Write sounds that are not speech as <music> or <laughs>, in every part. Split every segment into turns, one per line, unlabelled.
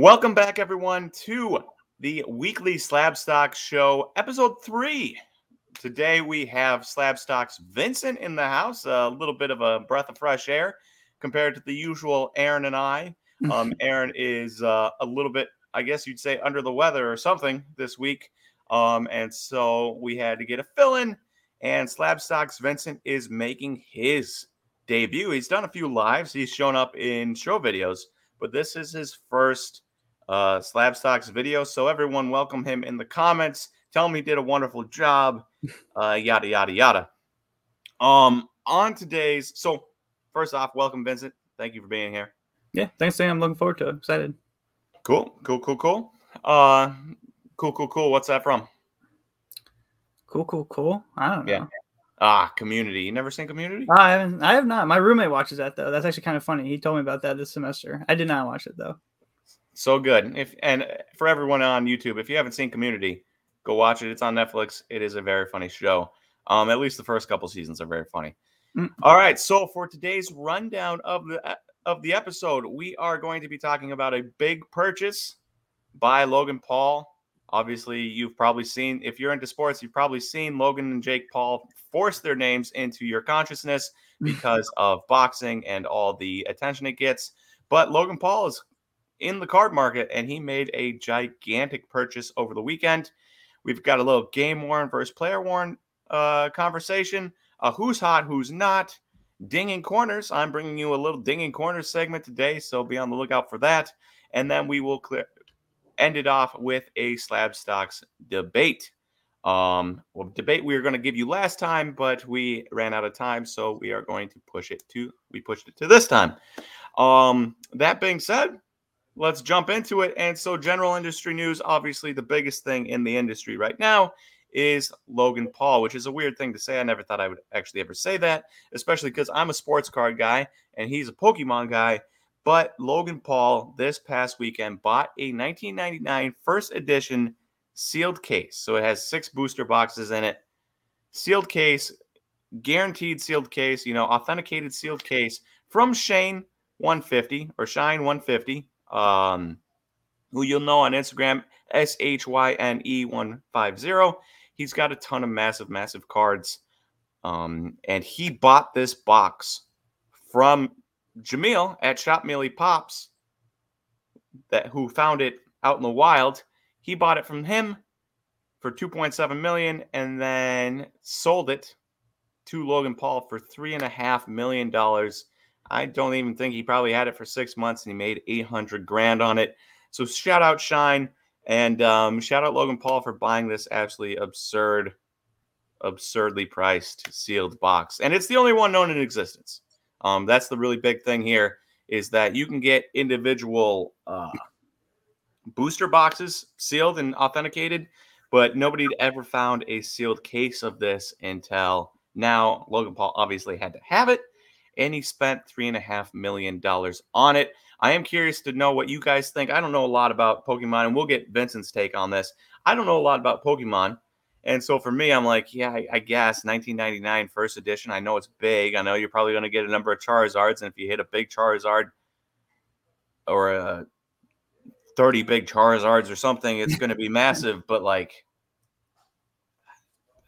Welcome back, everyone, to the weekly Slab Stock Show, episode three. Today we have Slab Stock's Vincent in the house, a little bit of a breath of fresh air compared to the usual Aaron and I. <laughs> Um, Aaron is uh, a little bit, I guess you'd say, under the weather or something this week. Um, and so we had to get a fill in, and Slab Stock's Vincent is making his debut. He's done a few lives, he's shown up in show videos, but this is his first uh, Slab Stocks video. So everyone welcome him in the comments. Tell him he did a wonderful job. <laughs> Uh, yada yada yada. Um, on today's so first off, welcome Vincent. Thank you for being here.
Yeah, thanks, Sam. I'm looking forward to it. Excited.
Cool, cool, cool, cool. Uh, cool, cool, cool. What's that from?
Cool, cool, cool. I don't know.
Yeah. Ah, Community. You never seen Community?
I haven't. I have not. My roommate watches that though. That's actually kind of funny. He told me about that this semester. I did not watch it though.
So good. If and for everyone on YouTube, if you haven't seen Community, go watch it. It's on Netflix. It is a very funny show. Um, at least the first couple seasons are very funny.
Mm.
All right. So for today's rundown of the of the episode, we are going to be talking about a big purchase by Logan Paul. Obviously, you've probably seen, if you're into sports, you've probably seen Logan and Jake Paul force their names into your consciousness because of boxing and all the attention it gets. But Logan Paul is in the card market and he made a gigantic purchase over the weekend. We've got a little game worn versus player worn uh, conversation. Uh, who's hot, who's not. Dinging corners. I'm bringing you a little dinging corners segment today, so be on the lookout for that. And then we will clear, end it off with a slab stocks debate. Um, well, debate we were going to give you last time, but we ran out of time, so we are going to push it to we pushed it to this time. Um, that being said, let's jump into it. And so, general industry news, obviously, the biggest thing in the industry right now is Logan Paul, which is a weird thing to say. I never thought I would actually ever say that, especially because I'm a sports card guy and he's a Pokemon guy. But Logan Paul this past weekend bought a 1999 first edition sealed case. So it has six booster boxes in it. Sealed case, guaranteed sealed case, you know, authenticated sealed case from Shane 150 or Shyne 150, um, who you'll know on Instagram, S H Y N E 150. He's got a ton of massive, massive cards. Um, and he bought this box from Jameel at Shop Mealy Pops, that who found it out in the wild. He bought it from him for 2.7 million and then sold it to Logan Paul for three and a half million dollars. I don't even think he probably had it for six months and he made 800 grand on it. So shout out Shyne and um, shout out Logan Paul for buying this absolutely absurd, absurdly priced sealed box. And it's the only one known in existence. Um, that's the really big thing here is that you can get individual uh, booster boxes sealed and authenticated, but nobody ever found a sealed case of this until now. Logan Paul obviously had to have it, and he spent three and a half million dollars on it. I am curious to know what you guys think. I don't know a lot about Pokemon, and we'll get Vincent's take on this. I don't know a lot about Pokemon. And so for me, I'm like, yeah, I, I guess 1999 first edition. I know it's big. I know you're probably going to get a number of Charizards, and if you hit a big Charizard or a 30 big Charizards or something, it's going to be massive. But like,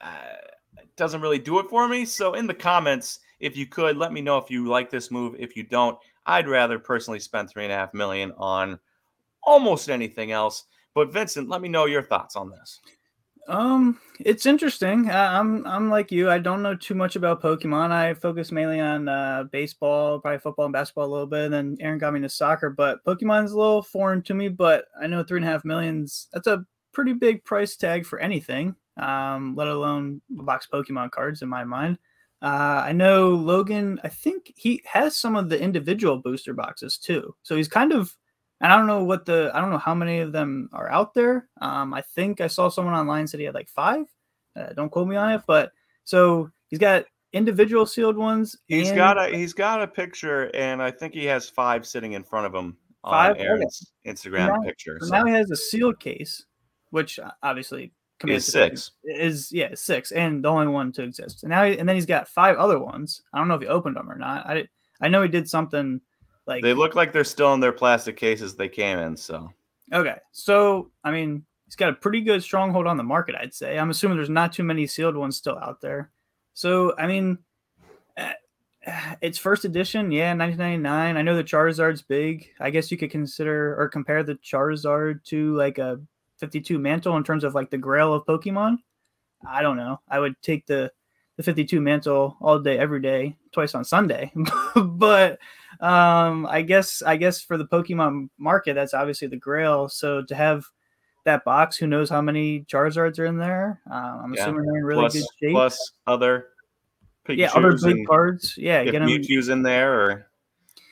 uh, it doesn't really do it for me. So in the comments, if you could, let me know if you like this move. If you don't, I'd rather personally spend three and a half million on almost anything else. But Vincent, let me know your thoughts on this.
Um, it's interesting. I'm I'm like you. I don't know too much about Pokemon. I focus mainly on uh, baseball, probably football and basketball a little bit. And then Aaron got me into soccer, but Pokemon's a little foreign to me. But I know three and a half millions. That's a pretty big price tag for anything. Um, let alone box Pokemon cards in my mind. Uh, I know Logan. I think he has some of the individual booster boxes too. So he's kind of and I don't know what the I don't know how many of them are out there. Um, I think I saw someone online said he had like five. Uh, don't quote me on it, but so he's got individual sealed ones.
He's
and-
got a he's got a picture, and I think he has five sitting in front of him on
Five? Okay.
Instagram
Now-
picture.
so
So
now he has a sealed case, which uh, obviously
is
to-
six.
Is yeah six, and the only one to exist. And now he, and then he's got five other ones. I don't know if he opened them or not. I I know he did something like
They look like they're still in their plastic cases they came in. So
Okay, so I mean, he's got a pretty good stronghold on the market, I'd say. I'm assuming there's not too many sealed ones still out there. So I mean, eh, it's first edition, yeah, 1999. I know the Charizard's big. I guess you could consider or compare the Charizard to like a 52 mantle in terms of like the Grail of Pokemon. I don't know. I would take the the 52 mantle all day, every day, twice on Sunday. <laughs> but um, I guess I guess for the Pokemon market, that's obviously the Grail. So to have that box, who knows how many Charizards are in there? Uh, I'm yeah. assuming they're in really
plus,
good shape.
Plus other
Pikachus yeah, other big cards. Yeah,
get them. Mewtwo's in there or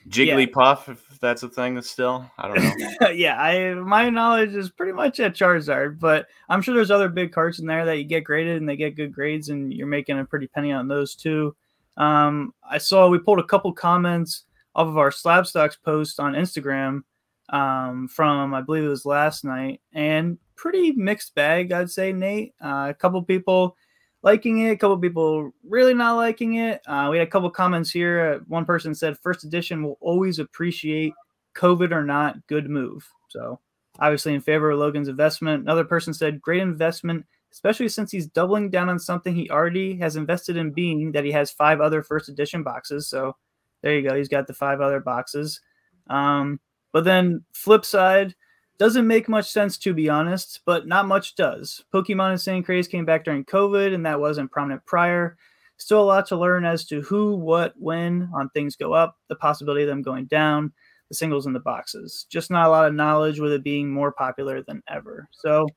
Jigglypuff, yeah. if that's a thing that's still. I don't
know. <laughs> yeah, I my knowledge is pretty much at Charizard, but I'm sure there's other big cards in there that you get graded and they get good grades, and you're making a pretty penny on those too. Um, I saw we pulled a couple comments off of our Slab Stocks post on Instagram um, from I believe it was last night, and pretty mixed bag, I'd say, Nate. Uh, a couple people liking it, a couple people really not liking it. Uh, we had a couple comments here. Uh, one person said, First edition will always appreciate COVID or not, good move. So, obviously, in favor of Logan's investment. Another person said, Great investment, especially since he's doubling down on something he already has invested in being that he has five other first edition boxes. So, there you go. He's got the five other boxes. Um, but then, flip side, doesn't make much sense to be honest, but not much does. Pokemon Insane Craze came back during COVID, and that wasn't prominent prior. Still a lot to learn as to who, what, when on things go up, the possibility of them going down, the singles and the boxes. Just not a lot of knowledge with it being more popular than ever. So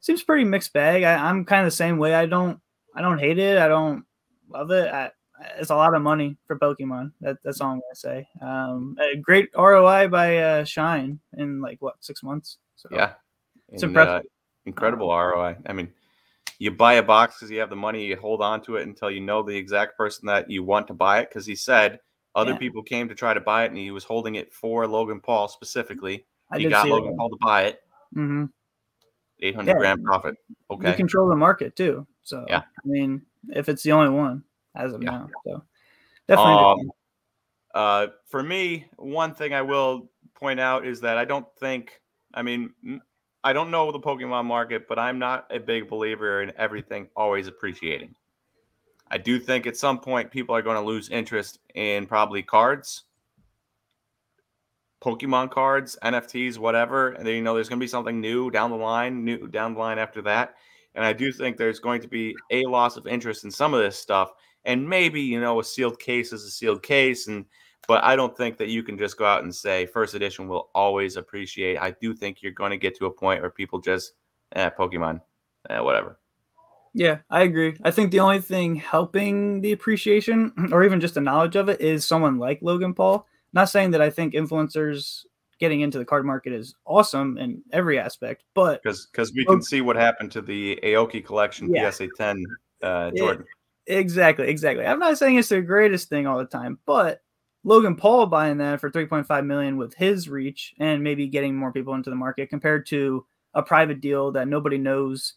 seems pretty mixed bag. I, am kind of the same way. I don't I don't hate it. I don't love it. I, it's a lot of money for Pokemon. That, that's all I'm gonna say. Um, a great ROI by uh, Shyne in like what six months.
So yeah, it's and, impressive. Uh, incredible ROI. I mean, you buy a box because you have the money. You hold on to it until you know the exact person that you want to buy it. Because he said other yeah. people came to try to buy it, and he was holding it for Logan Paul specifically. I he got Logan Paul to buy it.
Mm-hmm.
800 yeah. grand profit. Okay.
You control the market too. So, yeah. I mean, if it's the only one as of yeah. now. So definitely. Um,
uh, for me, one thing I will point out is that I don't think, I mean, I don't know the Pokemon market, but I'm not a big believer in everything always appreciating. I do think at some point people are going to lose interest in probably cards, Pokemon cards, NFTs, whatever. And then you know there's going to be something new down the line, new down the line after that. And I do think there's going to be a loss of interest in some of this stuff and maybe you know a sealed case is a sealed case and but i don't think that you can just go out and say first edition will always appreciate i do think you're going to get to a point where people just eh, pokemon eh, whatever.
Yeah i agree. I think the only thing helping the appreciation <clears throat> or even just the knowledge of it is someone like logan paul. Not saying that i think influencers getting into the card market is awesome in every aspect but
because because we can see what happened to the aoki collection yeah. psa 10 uh, jordan
Exactly, exactly. I'm not saying it's the greatest thing all the time, but Logan Paul buying that for 3.5 million with his reach and maybe getting more people into the market compared to a private deal that nobody knows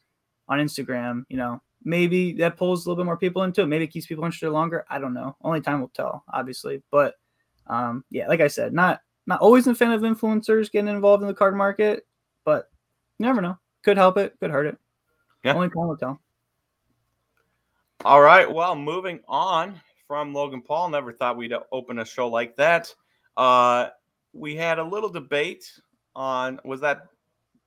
on Instagram, you know, maybe that pulls a little bit more people into it. Maybe it keeps people interested longer. I don't know. Only time will tell, obviously. But um, yeah, like I said, not not always a fan of influencers getting involved in the card market, but you never know. Could help it, could hurt it. Yeah. Only time will tell.
All right. Well, moving on from Logan Paul. Never thought we'd open a show like that. Uh, we had a little debate on was that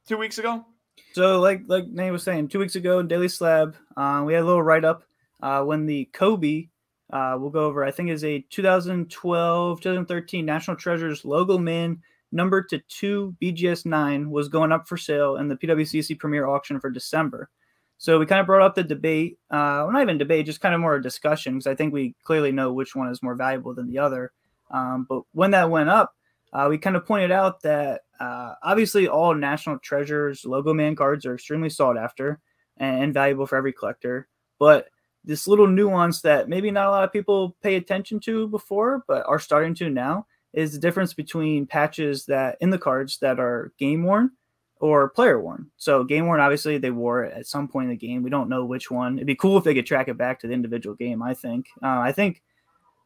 two weeks ago?
So, like like Nate was saying, two weeks ago in Daily Slab, uh, we had a little write up uh, when the Kobe. Uh, we'll go over. I think is a 2012 2013 National Treasures Logo Man number to two BGS nine was going up for sale in the PWCC Premier auction for December. So we kind of brought up the debate, uh, well, not even debate, just kind of more a discussion because I think we clearly know which one is more valuable than the other. Um, but when that went up, uh, we kind of pointed out that uh, obviously all National Treasures Logo Man cards are extremely sought after and, and valuable for every collector. But this little nuance that maybe not a lot of people pay attention to before, but are starting to now, is the difference between patches that in the cards that are game worn or player worn. So game worn, obviously they wore it at some point in the game. We don't know which one. It'd be cool if they could track it back to the individual game. I think. Uh, I think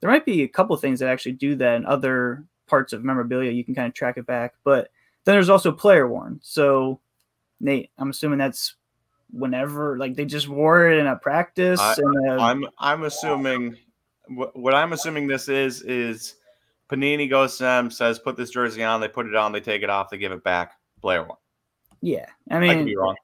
there might be a couple things that actually do that in other parts of memorabilia. You can kind of track it back, but Then there's also player worn. So Nate, I'm assuming that's whenever like they just wore it in a practice.
I,
and a,
I'm I'm assuming what, what I'm assuming this is is Panini goes to them, says put this jersey on, they put it on, they take it off, they give it back. Player one.
Yeah, I
I could
mean,
be wrong.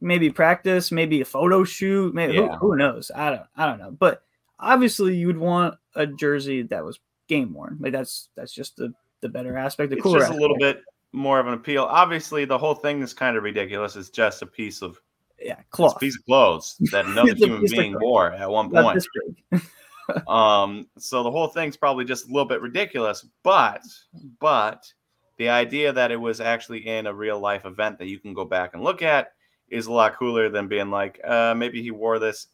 maybe practice, maybe a photo shoot, maybe
Yeah.
who, who knows? I don't I don't know. But obviously you would want a jersey that was game worn. Like that's that's just the the better aspect, the
It's
cooler
just a little bit more of an appeal. Obviously, the whole thing is kind of ridiculous. It's just a piece of
yeah, cloth.
piece of clothes that another <laughs> human being wore at one point. <laughs> Um, so the whole thing's probably just a little bit ridiculous, but but the idea that it was actually in a real life event that you can go back and look at is a lot cooler than being like, uh, maybe he wore this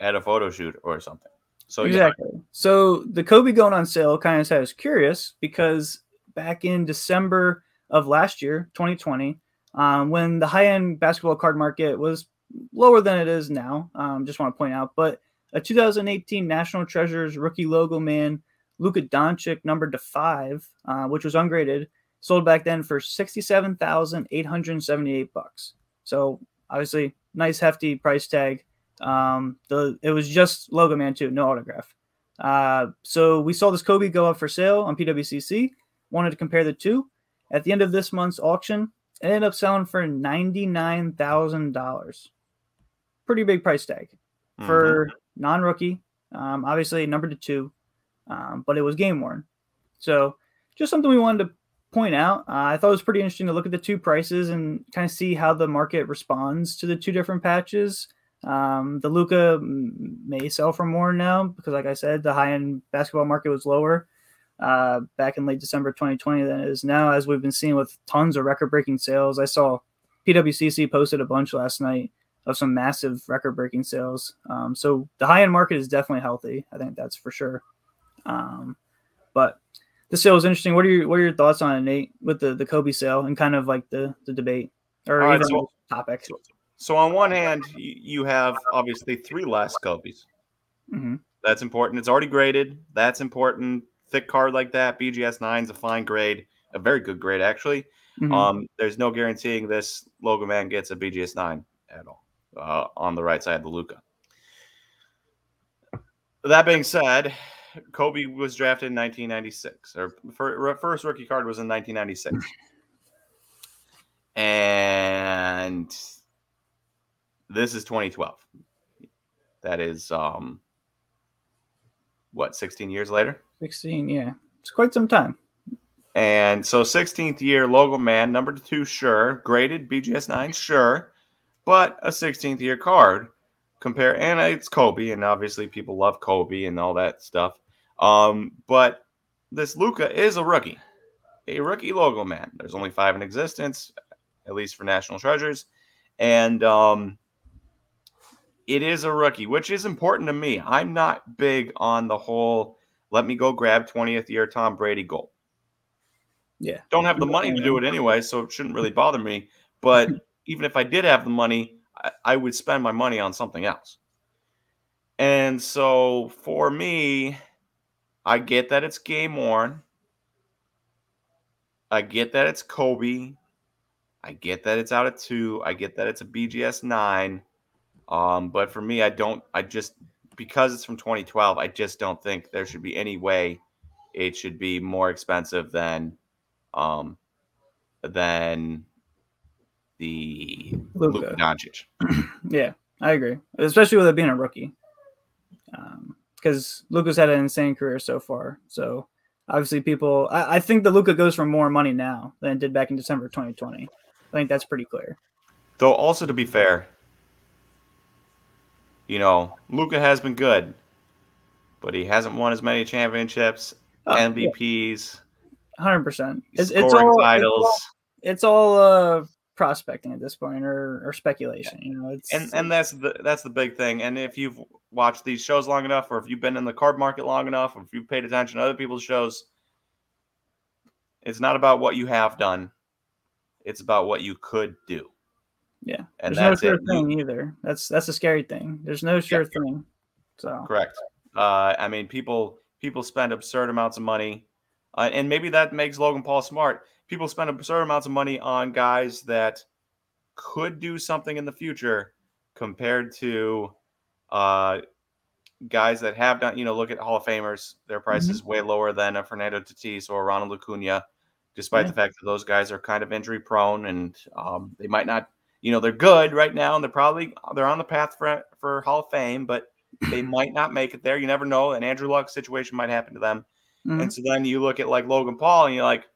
at a photo shoot or something. So yeah,
exactly. So the Kobe going on sale kind of had us curious because back in December of last year, 2020, um, when the high end basketball card market was lower than it is now, um, just want to point out, but a 2018 National Treasures rookie logo man, Luka Doncic, numbered to five, uh, which was ungraded, sold back then for 67,878 bucks. So obviously, nice hefty price tag. Um, the it was just logo man too, no autograph. Uh, so we saw this Kobe go up for sale on PWCC. Wanted to compare the two. At the end of this month's auction, it ended up selling for ninety nine thousand dollars. Pretty big price tag for non-rookie. Um, obviously number to two, um, but it was game worn. So just something we wanted to point out. Uh, I thought it was pretty interesting to look at the two prices and kind of see how the market responds to the two different patches. Um, the Luka may sell for more now because, like I said, the high-end basketball market was lower uh, back in late December 2020 than it is now, as we've been seeing with tons of record-breaking sales. I saw PWCC posted a bunch last night of some massive record-breaking sales. Um, so the high-end market is definitely healthy. I think that's for sure. Um, but the sale is interesting. What are your what are your thoughts on it, Nate, with the the Kobe sale and kind of like the the debate or
right,
even
so-
topic?
So on one hand, you, have obviously three last Kobe's.
hmm
That's important. It's already graded. That's important. Thick card like that, BGS nine is a fine grade, a very good grade actually.
Mhm.
Um, there's no guaranteeing this logo man gets a BGS nine at all uh, on the right side of the Luka. That being said, Kobe was drafted in 1996, or first rookie card was in 1996, and this is 2012. That is um, what 16 years later.
16, yeah. It's quite some time.
And so 16th year logo man, number two, sure. Graded BGS 9, sure. But a 16th year card. Compare and it's Kobe, and obviously people love Kobe and all that stuff. Um, but this Luka is a rookie. A rookie logo man. There's only five in existence, at least for National Treasures. And um it is a rookie, which is important to me. I'm not big on the whole let me go grab 20th year Tom Brady goal
Yeah.
don't have the money to do it anyway, so it shouldn't really bother me. But <laughs> even if I did have the money, I, I would spend my money on something else. And so for me, I get that it's game worn. I get that it's Kobe. I get that it's out of two. I get that it's a BGS nine. Um, but for me, I don't. I just because it's from 2012. I just don't think there should be any way it should be more expensive than um, than the
Luka.
Luka Doncic. <clears throat>
Yeah, I agree. Especially with it being a rookie. Because Luka's had an insane career so far. So obviously, people, I, I think the Luka goes for more money now than it did back in December 2020. I think that's pretty clear.
Though, also to be fair, you know, Luka has been good, but he hasn't won as many championships,
Oh,
MVPs,
100%. It's,
scoring
it's all,
titles.
It's all, it's all uh, prospecting at this point or, or speculation. You know, it's
and and that's the that's the big thing. And if you've watched these shows long enough, or if you've been in the card market long enough, or if you've paid attention to other people's shows, it's not about what you have done; it's about what you could do.
yeah.
And
There's
that's
no sure
it.
Thing either. That's that's a scary thing. There's no sure thing. So
Correct. Uh, I mean, people people spend absurd amounts of money, uh, and maybe that makes Logan Paul smart. People spend absurd amounts of money on guys that could do something in the future compared to uh, guys that have done, you know, look at Hall of Famers. Their price
Mhm.
is way lower than a Fernando Tatis or Ronald Acuna, despite
Yeah.
the fact that those guys are kind of injury prone and um, they might not, you know, they're good right now and they're probably they're on the path for for Hall of Fame, but they <clears throat> might not make it there. You never know. An Andrew Luck situation might happen to them.
Mhm.
And so then you look at like Logan Paul and you're like,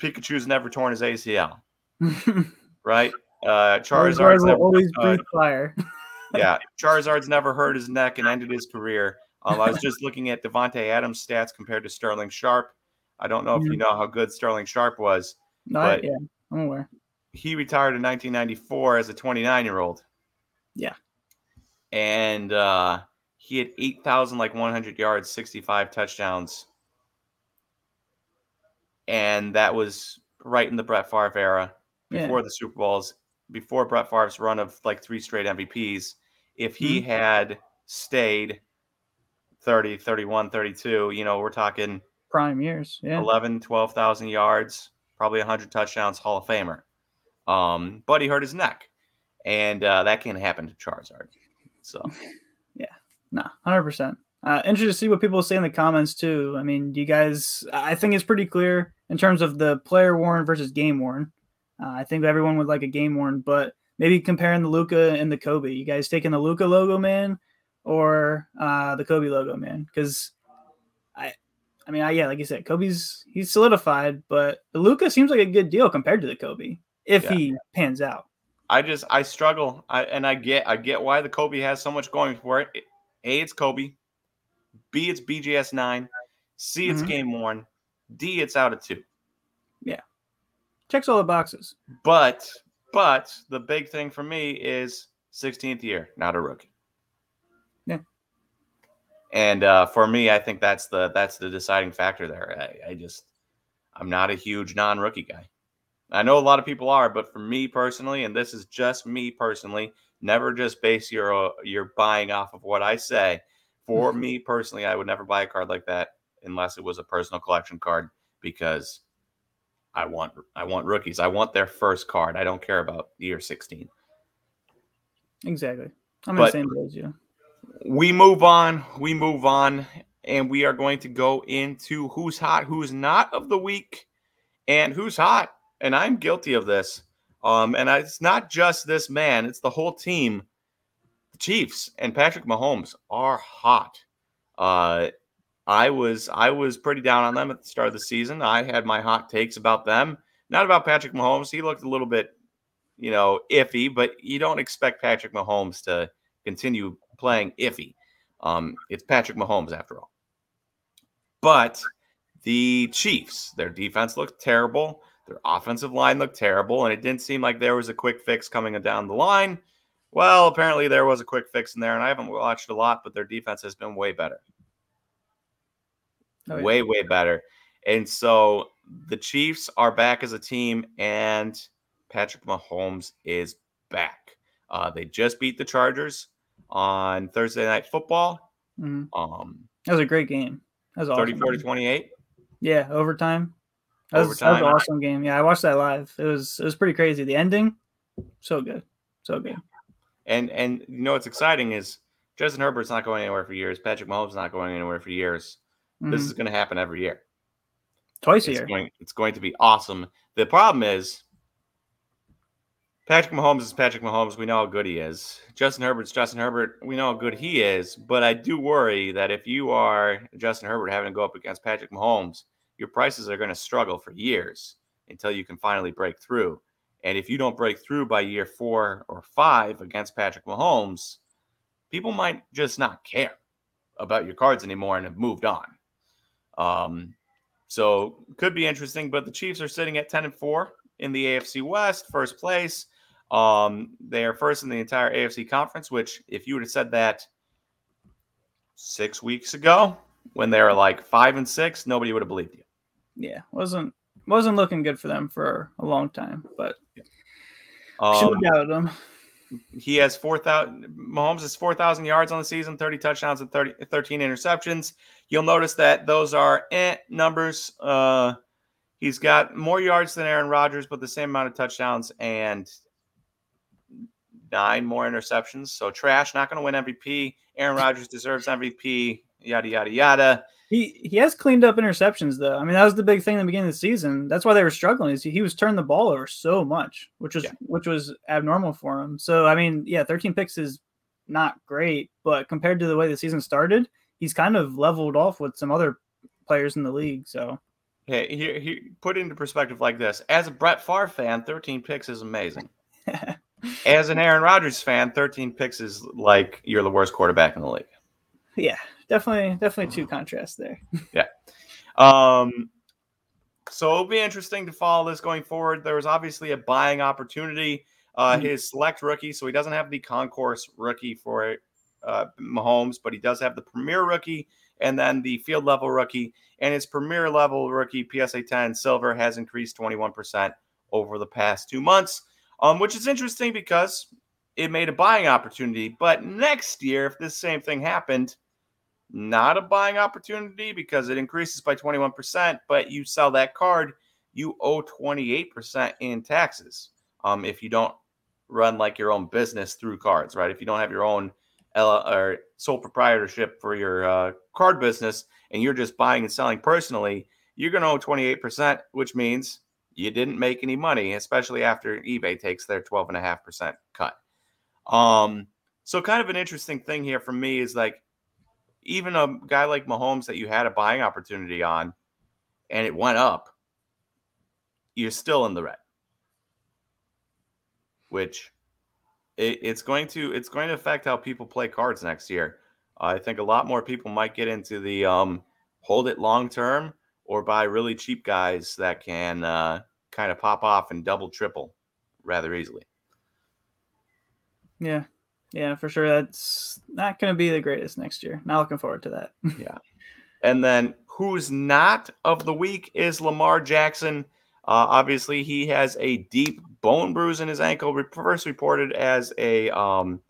Pikachu's never torn his ACL, <laughs> right? Uh, Charizard's
Charizard
never,
always breathe fire. <laughs>
yeah, <laughs> Charizard's never hurt his neck and ended his career. Um, I was just looking at Davante Adams' stats compared to Sterling Sharpe. I don't know if you know how good Sterling Sharpe was.
No, I-
but-
yeah, I'm aware.
He retired in 1994 as a 29 year old.
Yeah.
and uh, he had 8,000 like 100 yards, 65 touchdowns, and that was right in the Brett Favre era
Yeah.
before the Super Bowls, before Brett Favre's run of like three straight MVPs. If he
Mhm.
had stayed 30, 31, 32, you know, we're talking
Prime years. Yeah.
11, 12,000 yards, probably 100 touchdowns, Hall of Famer. Um, but he hurt his neck, and uh, that can't happen to Charizard. So, <laughs> yeah,
No, hundred percent. Uh, interested to see what people say in the comments too. I mean, do you guys? I think it's pretty clear in terms of the player worn versus game worn. Uh, I think everyone would like a game worn, but maybe comparing the Luka and the Kobe. You guys taking the Luka logo man or uh, the Kobe logo man? Because I, I mean, I, yeah, like you said, Kobe's he's solidified, but the Luka seems like a good deal compared to the Kobe if
Yeah.
he pans out.
I just I struggle, I, and I get I get why the Kobe has so much going for it. A, it's Kobe. B, it's BGS nine. C, it's
Mhm.
game worn. D, it's out of two.
Yeah, Checks all the boxes.
But but the big thing for me is 16th year, not a rookie.
Yeah.
And uh, for me, I think that's the that's the deciding factor there. I, I just I'm not a huge non-rookie guy. I know a lot of people are, but for me personally, and this is just me personally, never just base your uh, your buying off of what I say. For me personally, I would never buy a card like that unless it was a personal collection card because I want I want rookies. I want their first card. I don't care about year 16.
Exactly. I'm
But-
the same boat as you.
We move on. We move on and we are going to go into who's hot, who's not of the week and who's hot. And I'm guilty of this. Um and I, it's not just this man, it's the whole team. The Chiefs and Patrick Mahomes are hot. Uh I was I was pretty down on them at the start of the season. I had my hot takes about them, not about Patrick Mahomes. He looked a little bit, you know, iffy, but you don't expect Patrick Mahomes to continue playing iffy. Um, it's Patrick Mahomes after all. But the Chiefs, their defense looked terrible. Their offensive line looked terrible, and it didn't seem like there was a quick fix coming down the line. Well, apparently there was a quick fix in there, and I haven't watched a lot, but their defense has been way better
Oh, yeah.
way way better and so the chiefs are back as a team and patrick mahomes is back uh, they just beat the chargers on thursday night football
Mhm.
um,
That was a great game. That was awesome.
34 to 28
Yeah, overtime. That was, that was an awesome game. Yeah, I watched that live. It was it was pretty crazy. The ending, so good, so good.
And and you know what's exciting is justin herbert's not going anywhere for years patrick mahomes is not going anywhere for years this
Mhm.
is going to happen every year
Twice a
it's
year.
going it's going to be awesome. The problem is Patrick Mahomes is Patrick Mahomes. We know how good he is. Justin Herbert's Justin Herbert. We know how good he is. But I do worry that if you are Justin Herbert having to go up against Patrick Mahomes, your prices are going to struggle for years until you can finally break through. And if you don't break through by year four or five against Patrick Mahomes, people might just not care about your cards anymore and have moved on. Um, so could be interesting, but the Chiefs are sitting at 10 and 4 in the AFC West, first place. Um, they are first in the entire AFC conference, which if you would have said that six weeks ago when they were like five and six, nobody would have believed you.
Yeah, wasn't wasn't looking good for them for a long time, but should
Um,
have them.
he has 4,000. Mahomes has 4,000 yards on the season, 30 touchdowns, and 30, 13 interceptions. You'll notice that those are eh, numbers. Uh, He's got more yards than Aaron Rodgers, but the same amount of touchdowns and nine more interceptions. So trash, not going to win MVP. Aaron Rodgers deserves MVP. Yada yada yada.
He he has cleaned up interceptions though. I mean, that was the big thing in the beginning of the season. That's why they were struggling. Is he, he was turning the ball over so much, which was yeah. which was abnormal for him. So I mean, yeah, 13 picks is not great, but compared to the way the season started, he's kind of leveled off with some other players in the league. So
Hey, here, here, put it into perspective like this: as a Brett Favre fan, 13 picks is amazing. <laughs> as an Aaron Rodgers fan, 13 picks is like you're the worst quarterback in the league.
Yeah, definitely, definitely two contrasts there. <laughs>
yeah. Um. So it'll be interesting to follow this going forward. There was obviously a buying opportunity. Uh, mm-hmm. His select rookie, so he doesn't have the concourse rookie for uh, Mahomes, but he does have the premier rookie and then the field level rookie and his premier level rookie PSA 10 silver has increased 21% over the past two months, um, which is interesting because it made a buying opportunity. But next year, if this same thing happened, not a buying opportunity because it increases by 21%, but you sell that card, you owe 28% in taxes um, if you don't run like your own business through cards, right? If you don't have your own L- or sole proprietorship for your uh, card business and you're just buying and selling personally, you're going to owe 28%, which means you didn't make any money, especially after eBay takes their 12.5% cut. Um, so, kind of an interesting thing here for me is like, even a guy like Mahomes that you had a buying opportunity on and it went up, you're still in the red, which it, it's going to it's going to affect how people play cards next year. I think a lot more people might get into the um, hold it long term or buy really cheap guys that can uh, kind of pop off and double triple rather easily.
Yeah, yeah, for sure. That's not going to be the greatest next year. Not looking forward to that. <laughs>
yeah, and then who's not of the week is Lamar Jackson. Uh, obviously, he has a deep bone bruise in his ankle, first reported as a um,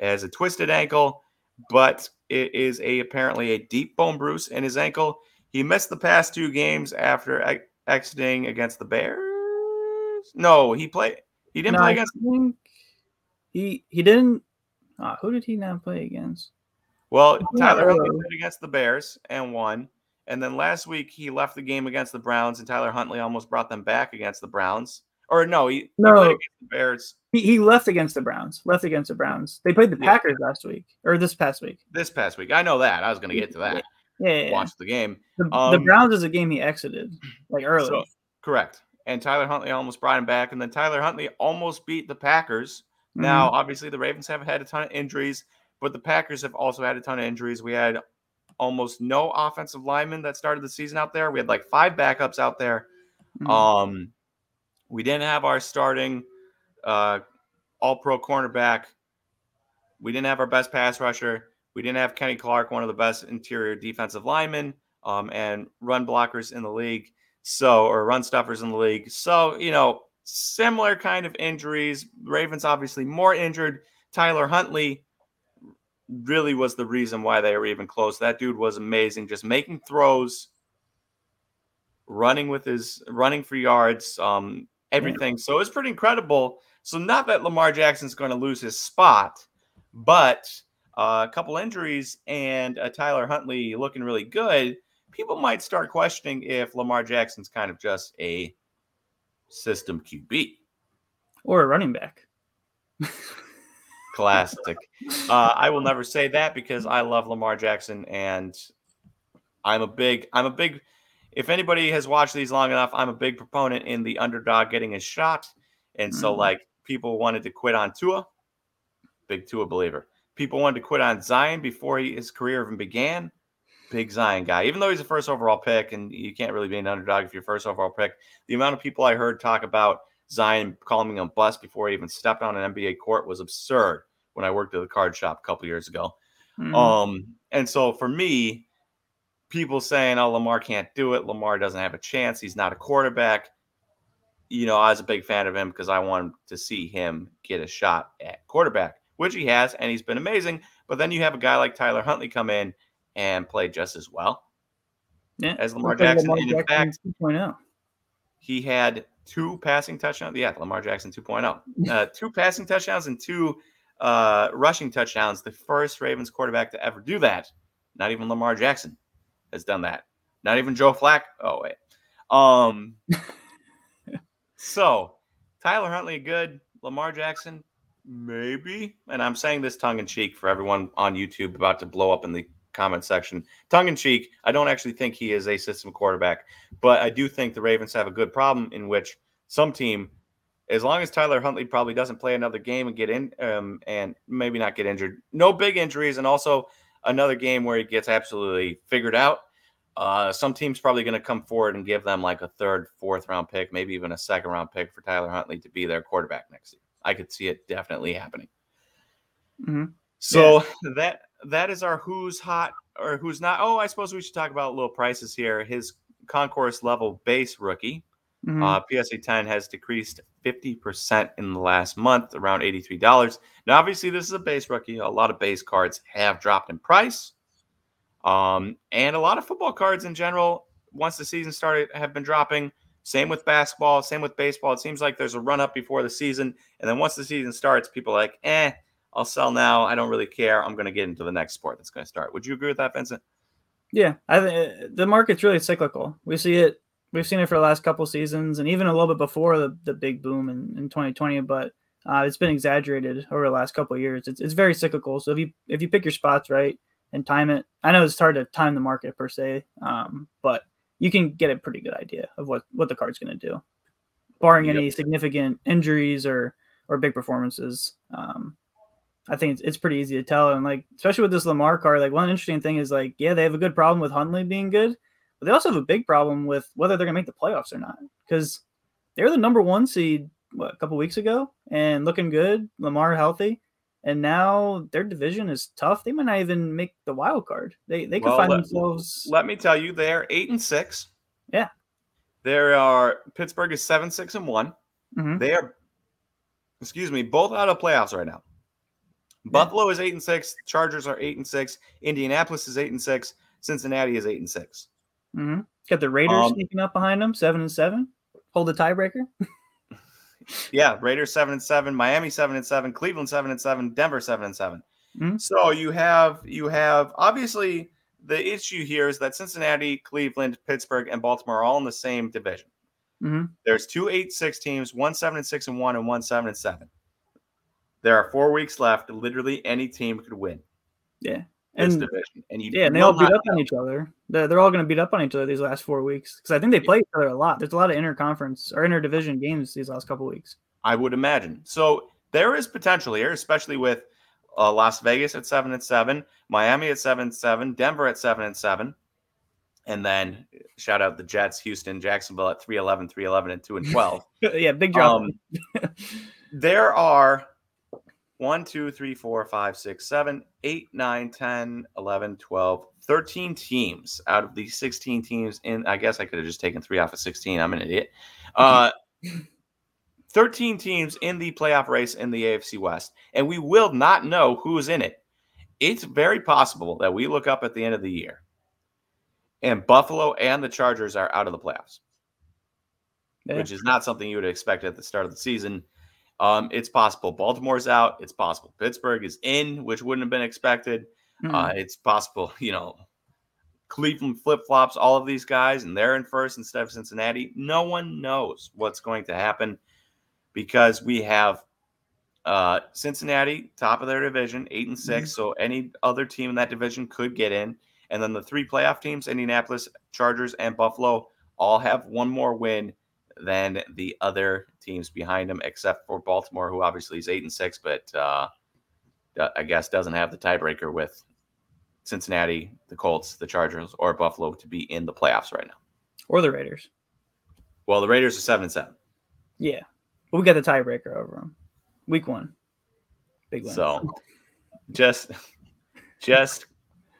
as a twisted ankle, but it is a apparently a deep bone bruise in his ankle. He missed the past two games after ex- exiting against the Bears. No, he played. He didn't no, play against.
He he didn't. Uh, who did he not play against?
Well, Tyler Huntley played against the Bears and won. And then last week he left the game against the Browns, and Tyler Huntley almost brought them back against the Browns. Or no, he,
no,
he
the Bears. He, he left against the Browns. Left against the Browns. They played the yeah. Packers last week or this past week.
This past week, I know that. I was going to get to that.
Yeah, yeah, yeah.
watch the game.
The, um, the, Browns is a game he exited like early. So,
correct. And Tyler Huntley almost brought him back, and then Tyler Huntley almost beat the Packers. Mm-hmm. Now, obviously, the Ravens have had a ton of injuries, but the Packers have also had a ton of injuries. We had almost no offensive linemen that started the season out there. We had like five backups out there. Mm-hmm. Um, we didn't have our starting uh, all pro cornerback. We didn't have our best pass rusher. We didn't have Kenny Clark, one of the best interior defensive linemen um, and run blockers in the league. So, or run stuffers in the league. So, you know, similar kind of injuries. Ravens obviously more injured. Tyler Huntley really was the reason why they were even close. That dude was amazing, just making throws, running with his running for yards, um, everything. So it's pretty incredible. So not that Lamar Jackson's going to lose his spot, but uh, a couple injuries and Tyler Huntley looking really good. People might start questioning if Lamar Jackson's kind of just a system QB
or a running back.
Classic. Uh, I will never say that because I love Lamar Jackson and I'm a big I'm a big if anybody has watched these long enough, I'm a big proponent in the underdog getting a shot. And mm-hmm. so like people wanted to quit on Tua, big Tua believer. People wanted to quit on Zion before he, his career even began. Big Zion guy, even though he's a first overall pick, and you can't really be an underdog if you're first overall pick. The amount of people I heard talk about Zion calling him a bust before he even stepped on an NBA court was absurd when I worked at the card shop a couple years ago. Mm-hmm. Um, and so for me, people saying, "Oh, Lamar can't do it. Lamar doesn't have a chance. He's not a quarterback." You know, I was a big fan of him because I wanted to see him get a shot at quarterback, which he has, and he's been amazing. But then you have a guy like Tyler Huntley come in and play just as well
yeah.
as Lamar Jackson. Lamar Jackson in fact, 2.0 he had two passing touchdowns. Yeah, Lamar Jackson 2.0. <laughs> Uh, two passing touchdowns and two uh, rushing touchdowns. The first Ravens quarterback to ever do that. Not even Lamar Jackson has done that. Not even Joe Flack. Oh wait. Um. <laughs> so Tyler Huntley good. Lamar Jackson maybe. And I'm saying this tongue in cheek for everyone on YouTube about to blow up in the comment section. Tongue in cheek. I don't actually think he is a system quarterback, but I do think the Ravens have a good problem in which some team as long as Tyler Huntley probably doesn't play another game and get in um, and maybe not get injured, no big injuries, and also another game where he gets absolutely figured out. Uh, some teams probably going to come forward and give them like a third, fourth round pick, maybe even a second round pick for Tyler Huntley to be their quarterback next year. I could see it definitely happening.
Mm-hmm.
So yeah. <laughs> that that is our who's hot or who's not. Oh, I suppose we should talk about little prices here. His concourse level base rookie Mm-hmm. Uh, PSA 10 has decreased 50% in the last month, around $83. Now, obviously, this is a base rookie. A lot of base cards have dropped in price. Um, and a lot of football cards in general, once the season started, have been dropping. Same with basketball, same with baseball. It seems like there's a run up before the season. And then once the season starts, people are like, eh, I'll sell now. I don't really care. I'm going to get into the next sport that's going to start. Would you agree with that, Vincent?
Yeah, I think the market's really cyclical. We see it we've seen it for the last couple seasons and even a little bit before the, the big boom in, in 2020 but uh, it's been exaggerated over the last couple years it's, it's very cyclical so if you if you pick your spots right and time it i know it's hard to time the market per se um, but you can get a pretty good idea of what what the card's going to do barring yep. any significant injuries or or big performances um, I think it's, it's pretty easy to tell. And like, especially with this Lamar car, like one interesting thing is like, yeah, they have a good problem with Huntley being good, but they also have a big problem with whether they're going to make the playoffs or not because they're the number one seed what, a couple weeks ago and looking good. Lamar healthy, and now their division is tough. They might not even make the wild card. They they could well, find
let,
themselves.
Let me tell you, they're eight and six.
Yeah,
there are Pittsburgh is seven six and one. Mm-hmm. They are, excuse me, both out of playoffs right now. Buffalo is eight and six. Chargers are eight and six. Indianapolis is eight and six. Cincinnati is eight and six.
Mm-hmm. Got the Raiders um, sneaking up behind them, seven and seven. Hold the tiebreaker. <laughs>
yeah, Raiders seven and seven, Miami seven and seven, Cleveland seven and seven, Denver seven and 7 mm-hmm. So you have you have obviously the issue here is that Cincinnati, Cleveland, Pittsburgh, and Baltimore are all in the same division.
Mm-hmm.
There's two eight six teams, one seven and six and one, and one seven and seven. There are four weeks left. Literally any team could win.
Yeah
and, division. And you
yeah, and they all beat up on each other. They're, they're all going to beat up on each other these last four weeks because I think they play each other a lot. There's a lot of interconference or interdivision games these last couple weeks.
I would imagine. So there is potential here, especially with uh, Las Vegas at seven and seven, Miami at seven and seven, Denver at seven and seven, and then shout out the Jets, Houston, Jacksonville at 311, 311, and 2 and 12. <laughs>
yeah, big drop. Um,
there are 1, 2, 3, 4, 5, 6, 7, 8, 9, 10, 11, 12, 13 teams out of the 16 teams in. I guess I could have just taken three off of 16. I'm an idiot. <laughs> Uh, 13 teams in the playoff race in the AFC West, and we will not know who's in it. It's very possible that we look up at the end of the year and Buffalo and the Chargers are out of the playoffs, yeah. which is not something you would expect at the start of the season. Um, it's possible Baltimore's out. It's possible Pittsburgh is in, which wouldn't have been expected. Mm-hmm. Uh, it's possible, <laughs> you know, Cleveland flip flops all of these guys and they're in first instead of Cincinnati. No one knows what's going to happen because we have uh, Cincinnati, top of their division, eight and 6 mm-hmm. So any other team in that division could get in. And then the three playoff teams, Indianapolis, Chargers, and Buffalo, all have one more win than the other teams behind them, except for Baltimore, who obviously is eight and six, but uh, I guess doesn't have the tiebreaker with Cincinnati, the Colts, the Chargers, or Buffalo to be in the playoffs right now,
or the Raiders.
Well, the Raiders are seven and seven.
Yeah, but we got the tiebreaker over them. Week one,
big win. So, just, just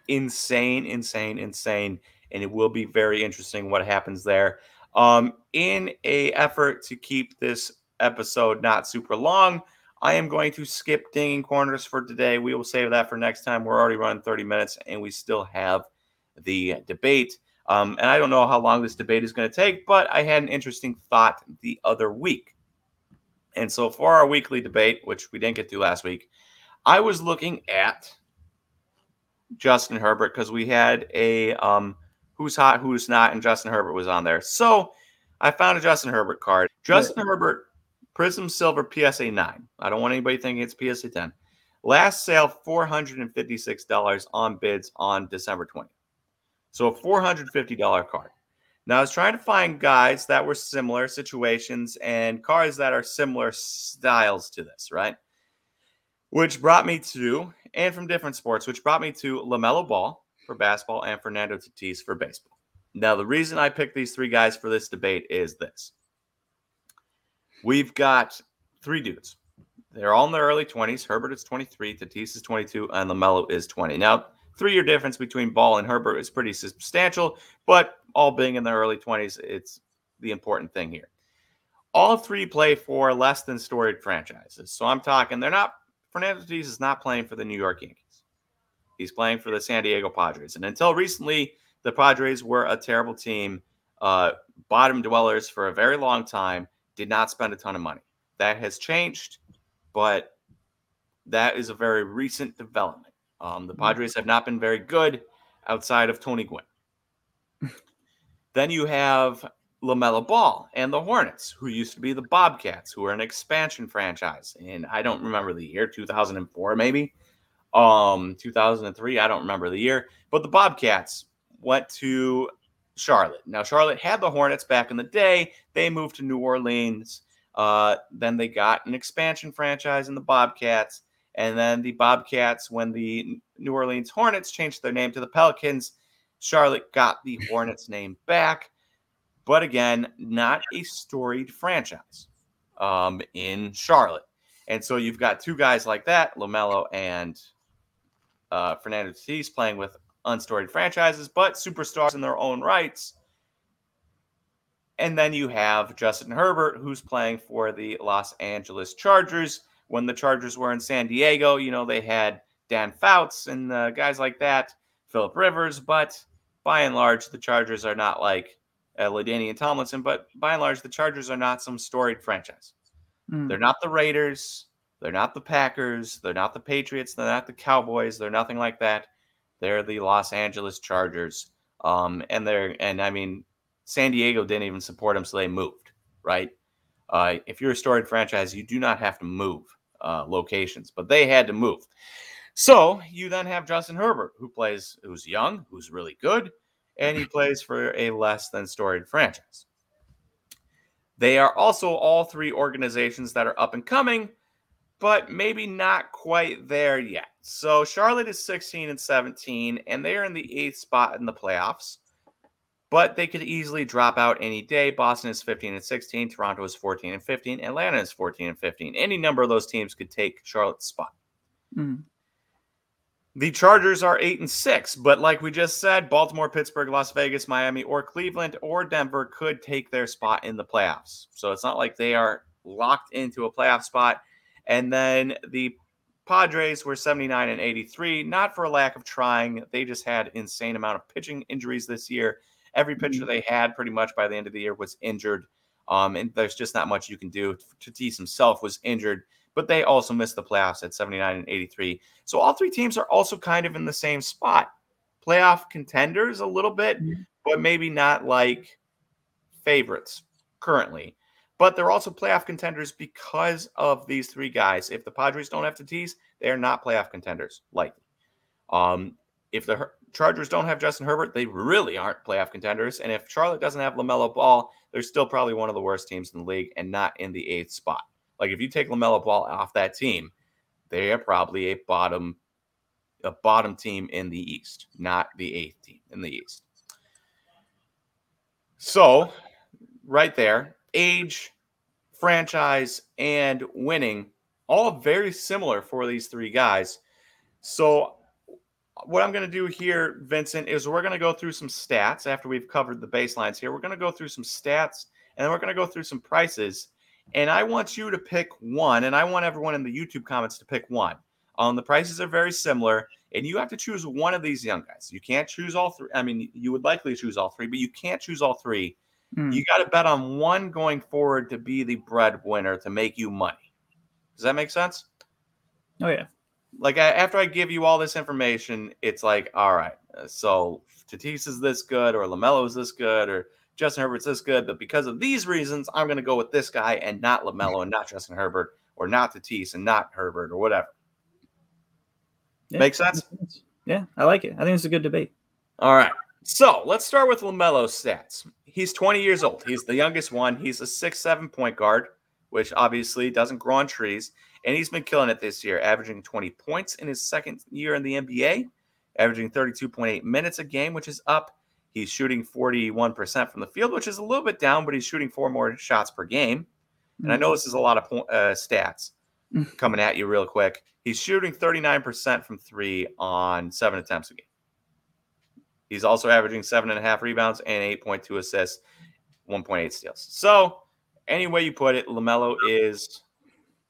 insane, insane, insane, and it will be very interesting what happens there. Um, in a effort to keep this episode not super long, I am going to skip dinging corners for today. We will save that for next time. We're already running 30 minutes and we still have the debate. Um, and I don't know how long this debate is going to take, but I had an interesting thought the other week. And so for our weekly debate, which we didn't get to last week, I was looking at Justin Herbert because we had a um, who's hot, who's not, and Justin Herbert was on there. So I found a Justin Herbert card. Justin yeah. Herbert Prism Silver PSA 9. I don't want anybody thinking it's PSA 10. Last sale $456 on bids on December 20th. So a $450 card. Now I was trying to find guys that were similar situations and cards that are similar styles to this, right? Which brought me to, and from different sports, which brought me to LaMelo Ball for basketball and Fernando Tatis for baseball. Now, the reason I picked these three guys for this debate is this. We've got three dudes. They're all in their early 20s. Herbert is 23, Tatis is 22, and LaMelo is 20. Now, three year difference between Ball and Herbert is pretty substantial, but all being in their early 20s, it's the important thing here. All three play for less than storied franchises. So I'm talking, they're not, Fernando Tatis is not playing for the New York Yankees. He's playing for the San Diego Padres. And until recently, the Padres were a terrible team, uh, bottom dwellers for a very long time, did not spend a ton of money. That has changed, but that is a very recent development. Um, the mm-hmm. Padres have not been very good outside of Tony Gwynn. <laughs> then you have LaMelo Ball and the Hornets, who used to be the Bobcats, who are an expansion franchise. And I don't remember the year, 2004 maybe, um, 2003. I don't remember the year, but the Bobcats went to Charlotte. Now, Charlotte had the Hornets back in the day. They moved to New Orleans. Uh, then they got an expansion franchise in the Bobcats. And then the Bobcats, when the New Orleans Hornets changed their name to the Pelicans, Charlotte got the Hornets name back. But again, not a storied franchise um, in Charlotte. And so you've got two guys like that, LaMelo and uh, Fernando Tatis, playing with unstoried franchises, but superstars in their own rights. And then you have Justin Herbert, who's playing for the Los Angeles Chargers. When the Chargers were in San Diego, you know, they had Dan Fouts and uh, guys like that, Philip Rivers, but by and large, the Chargers are not like uh, and Tomlinson, but by and large, the Chargers are not some storied franchise. Mm. They're not the Raiders. They're not the Packers. They're not the Patriots. They're not the Cowboys. They're nothing like that. They're the Los Angeles Chargers. Um, and they're and I mean, San Diego didn't even support them, so they moved. Right? Uh, if you're a storied franchise, you do not have to move uh, locations, but they had to move. So you then have Justin Herbert, who plays, who's young, who's really good, and he <laughs> plays for a less than storied franchise. They are also all three organizations that are up and coming, but maybe not quite there yet. So Charlotte is 16 and 17, and they are in the eighth spot in the playoffs. But they could easily drop out any day. Boston is 15 and 16, Toronto is 14 and 15, Atlanta is 14 and 15. Any number of those teams could take Charlotte's spot. Mm. The Chargers are eight and six, but like we just said, Baltimore, Pittsburgh, Las Vegas, Miami, or Cleveland or Denver could take their spot in the playoffs. So it's not like they are locked into a playoff spot. And then the Padres were 79 and 83, not for a lack of trying. They just had insane amount of pitching injuries this year. Every pitcher mm-hmm. they had pretty much by the end of the year was injured. Um, and there's just not much you can do. Tatis himself was injured, but they also missed the playoffs at 79 and 83. So all three teams are also kind of in the same spot. Playoff contenders a little bit, mm-hmm. but maybe not like favorites currently but they're also playoff contenders because of these three guys. If the Padres don't have Tatis, they are not playoff contenders, likely. Um, if the Chargers don't have Justin Herbert, they really aren't playoff contenders. And if Charlotte doesn't have LaMelo Ball, they're still probably one of the worst teams in the league and not in the eighth spot. Like if you take LaMelo Ball off that team, they are probably a bottom a bottom team in the East, not the eighth team in the East. So, right there, age, franchise, and winning, all very similar for these three guys. So, what I'm going to do here, Vincent, is we're going to go through some stats after we've covered the baselines here. We're going to go through some stats and then we're going to go through some prices. And I want you to pick one, and I want everyone in the YouTube comments to pick one. Um, the prices are very similar. and you have to choose one of these young guys. You can't choose all three. I mean, you would likely choose all three, but you can't choose all three.
Mm.
You got to bet on one going forward to be the breadwinner to make you money. Does that make sense?
Oh yeah.
Like I, after I give you all this information, it's like, all right, uh, so Tatis is this good, or Lamelo is this good, or Justin Herbert's this good, but because of these reasons, I'm going to go with this guy and not Lamelo and not Justin Herbert, or not Tatis and not Herbert, or whatever.
Yeah,
Make sense?
Yeah, I like it. I think it's a good debate.
All right. So let's start with LaMelo's stats. He's 20 years old. He's the youngest one. He's a six-seven point guard, which obviously doesn't grow on trees. And he's been killing it this year, averaging 20 points in his second year in the NBA, averaging 32.8 minutes a game, which is up. He's shooting 41% from the field, which is a little bit down, but he's shooting four more shots per game. And I know this is a lot of po- uh, stats
Mm.
coming at you real quick. He's shooting 39% from three on seven attempts a game. He's also averaging seven and a half rebounds and 8.2 assists, 1.8 steals. So, any way you put it, LaMelo is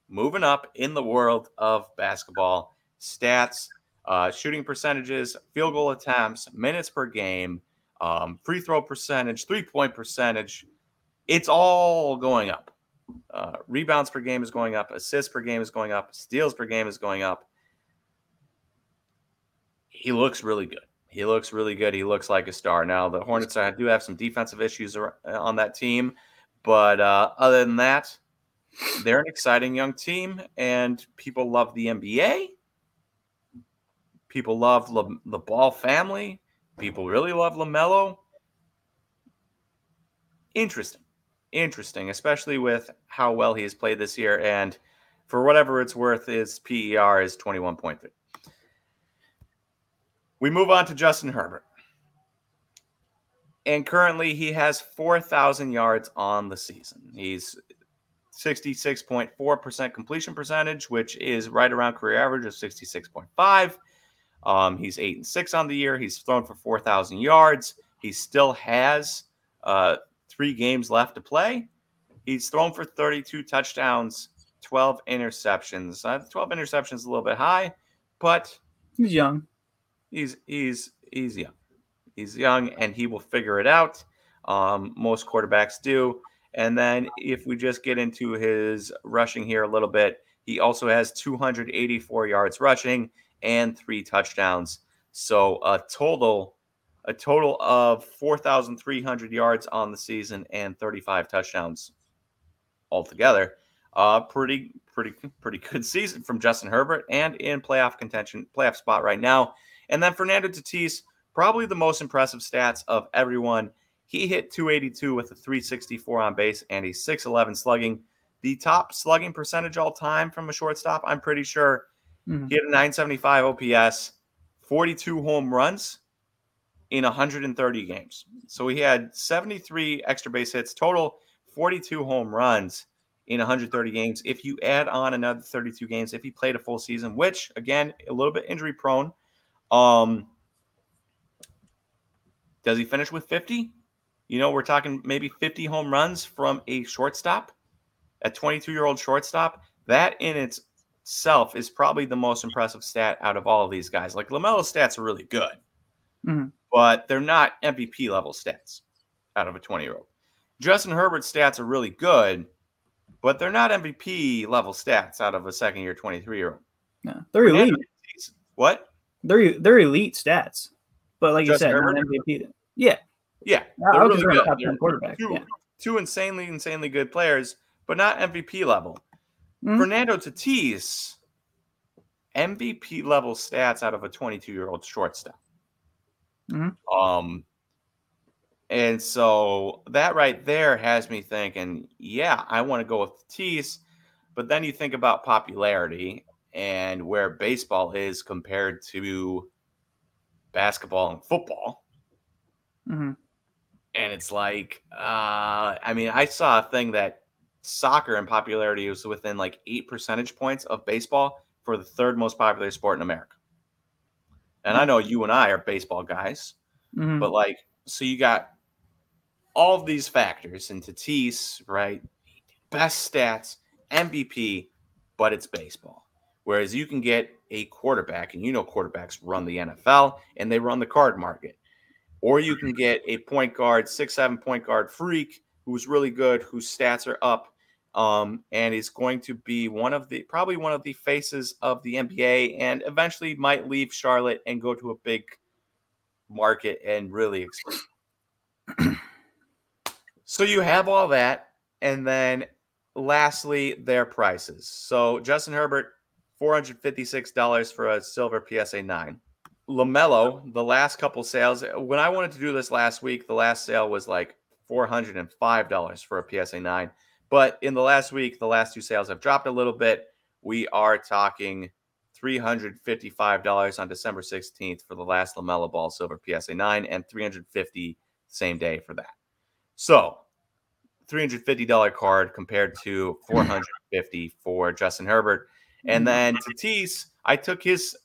moving up in the world of basketball stats, uh, shooting percentages, field goal attempts, minutes per game, um, free throw percentage, three point percentage. It's all going up. Uh, rebounds per game is going up, assists per game is going up, steals per game is going up. He looks really good. He looks really good. He looks like a star. Now the Hornets I do have some defensive issues on that team, but uh, other than that, they're an exciting young team, and people love the NBA. People love the Ball family. People really love Lamelo. Interesting, interesting, especially with how well he has played this year. And for whatever it's worth, his PER is twenty one point three. We move on to Justin Herbert. And currently he has 4,000 yards on the season. He's 66.4% completion percentage, which is right around career average of 66.5. Um, he's 8 and 6 on the year. He's thrown for 4,000 yards. He still has uh, three games left to play. He's thrown for 32 touchdowns, 12 interceptions. Uh, 12 interceptions is a little bit high, but
He's young.
He's he's he's young. He's young, and he will figure it out. Um, most quarterbacks do. And then if we just get into his rushing here a little bit, he also has 284 yards rushing and three touchdowns. So a total a total of 4,300 yards on the season and 35 touchdowns altogether. Uh, pretty pretty pretty good season from Justin Herbert and in playoff contention, playoff spot right now. And then Fernando Tatis, probably the most impressive stats of everyone. He hit 282 with a 364 on base and a 611 slugging. The top slugging percentage all time from a shortstop, I'm pretty sure.
Mhm.
He had a 975 OPS, 42 home runs in 130 games. So he had 73 extra base hits, total 42 home runs in 130 games. If you add on another 32 games, if he played a full season, which again, a little bit injury prone, um, does he finish with 50? You know, we're talking maybe 50 home runs from a shortstop, a 22 year old shortstop. That in itself is probably the most impressive stat out of all of these guys. Like LaMelo's stats are really good,
Mhm.
but they're not MVP level stats out of a 20 year old. Justin Herbert's stats are really good, but they're not MVP level stats out of a second year 23 year old.
Yeah, they're elite.
What?
They're they're elite stats. But like
Justin
you said, not MVP. Yeah,
Yeah, they're
would
really
consider him a
good.
top
They're
quarterback.
two,
Yeah.
two insanely, insanely good players, but not MVP level.
Mhm.
Fernando Tatis, MVP level stats out of a 22 year old shortstop.
Mhm.
Um, and so that right there has me thinking, yeah, I want to go with Tatis, but then you think about popularity and where baseball is compared to basketball and football.
Mhm.
And it's like, uh, I mean, I saw a thing that soccer in popularity was within like eight percentage points of baseball for the third most popular sport in America. And I know you and I are baseball guys,
Mhm.
but like, so you got all of these factors in Tatis, right? Best stats, MVP, but it's baseball. Whereas you can get a quarterback, and you know quarterbacks run the NFL and they run the card market. Or you can get a point guard, six, seven point guard freak who's really good, whose stats are up, um, and is going to be one of the probably one of the faces of the NBA, and eventually might leave Charlotte and go to a big market and really so you have all that, and then lastly, their prices. So Justin Herbert, four hundred fifty-six dollars for a silver PSA nine. LaMelo, the last couple sales. When I wanted to do this last week, the last sale was like four hundred and five dollars for a PSA nine. But in the last week, the last two sales have dropped a little bit. We are talking $355 on December 16th for the last LaMelo Ball Silver PSA 9 and 350 same day for that. So, $350 card compared to 450 for Justin Herbert. And mm-hmm. then Tatis, I took his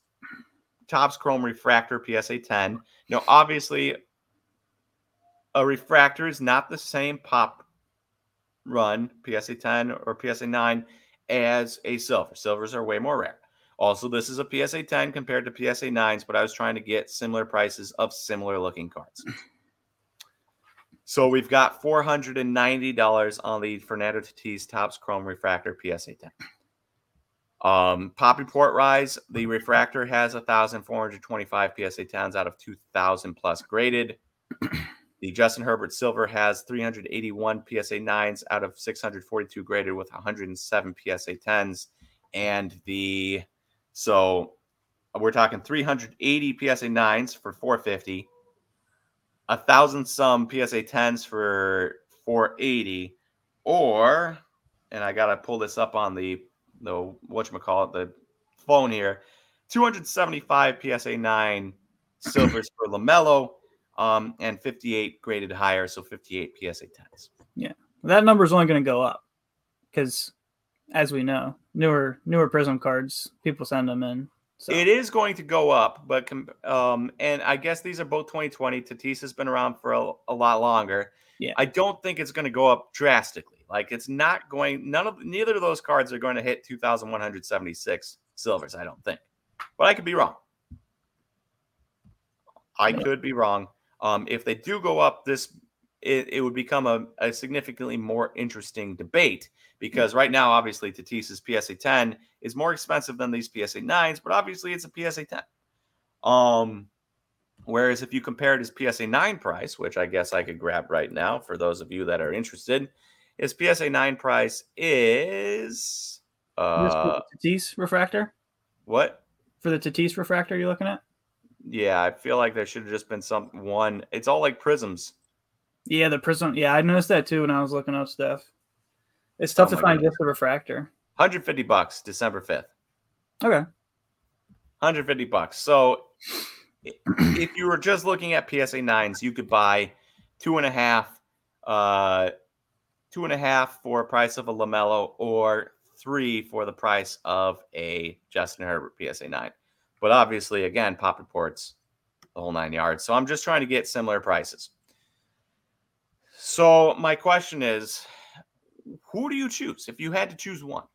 Topps Chrome Refractor PSA 10. You know, obviously, a refractor is not the same pop run, PSA 10 or PSA 9, as a silver. Silvers are way more rare. Also, this is a PSA 10 compared to PSA 9s, but I was trying to get similar prices of similar looking cards. So we've got $490 on the Fernando Tatis Topps Chrome Refractor PSA 10. Um, Pop Report Rise, the refractor has 1,425 PSA 10s out of 2,000 plus graded. The Justin Herbert Silver has 381 PSA 9s out of 642 graded with 107 PSA 10s. And the so we're talking 380 PSA 9s for 450, a thousand some PSA 10s for 480, or and I gotta pull this up on the the whatchamacallit, the phone here. 275 PSA 9 <clears throat> silvers for LaMelo um, and 58 graded higher, so 58 PSA 10s.
Yeah, that number is only going to go up because, as we know, newer newer Prism cards, people send them in.
So. It is going to go up, but um, and I guess these are both 2020. Tatis has been around for a, a lot longer.
Yeah,
I don't think it's going to go up drastically. Like it's not going. None of neither of those cards are going to hit 2,176 silvers. I don't think, but I could be wrong. I could be wrong. Um, if they do go up, this it, it would become a, a, significantly more interesting debate because right now, obviously, Tatis's PSA 10 is more expensive than these PSA 9s, but obviously it's a PSA 10. Um, whereas if you compared his PSA 9 price, which I guess I could grab right now for those of you that are interested, his PSA 9 price is uh,
Tatis refractor.
What
for the Tatis refractor you're looking at?
Yeah, I feel like there should have just been some one. It's all like prisms.
Yeah, the prism. Yeah, I noticed that too when I was looking up stuff. It's tough oh to find God. just the refractor.
150 bucks, December 5th.
Okay.
150 bucks. So if you were just looking at PSA nines, you could buy two and a half, uh, two and a half for a price of a LaMelo, or three for the price of a Justin Herbert PSA nine. But obviously, again, pop reports, the whole nine yards. So I'm just trying to get similar prices. So my question is, who do you choose if you had to choose one?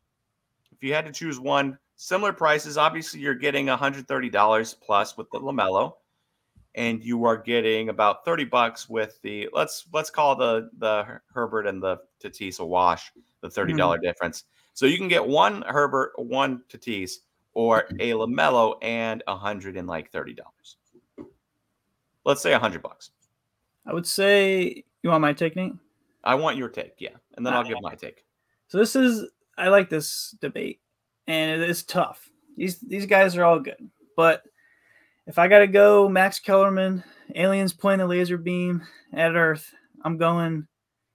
If you had to choose one, similar prices. Obviously, you're getting $130 plus with the LaMelo, and you are getting about 30 bucks with the let's let's call the the Herbert and the Tatis a wash, the $30 mm-hmm. difference. So you can get one Herbert, one Tatis or a LaMelo and a hundred and like thirty dollars. Let's say a hundred bucks.
I would say you want my take, Nate?
I want your take, yeah, and then I'll give my take.
So this is I like this debate, and it is tough. These these guys are all good, but if I got to go, Max Kellerman, aliens pointing a laser beam at Earth, I'm going.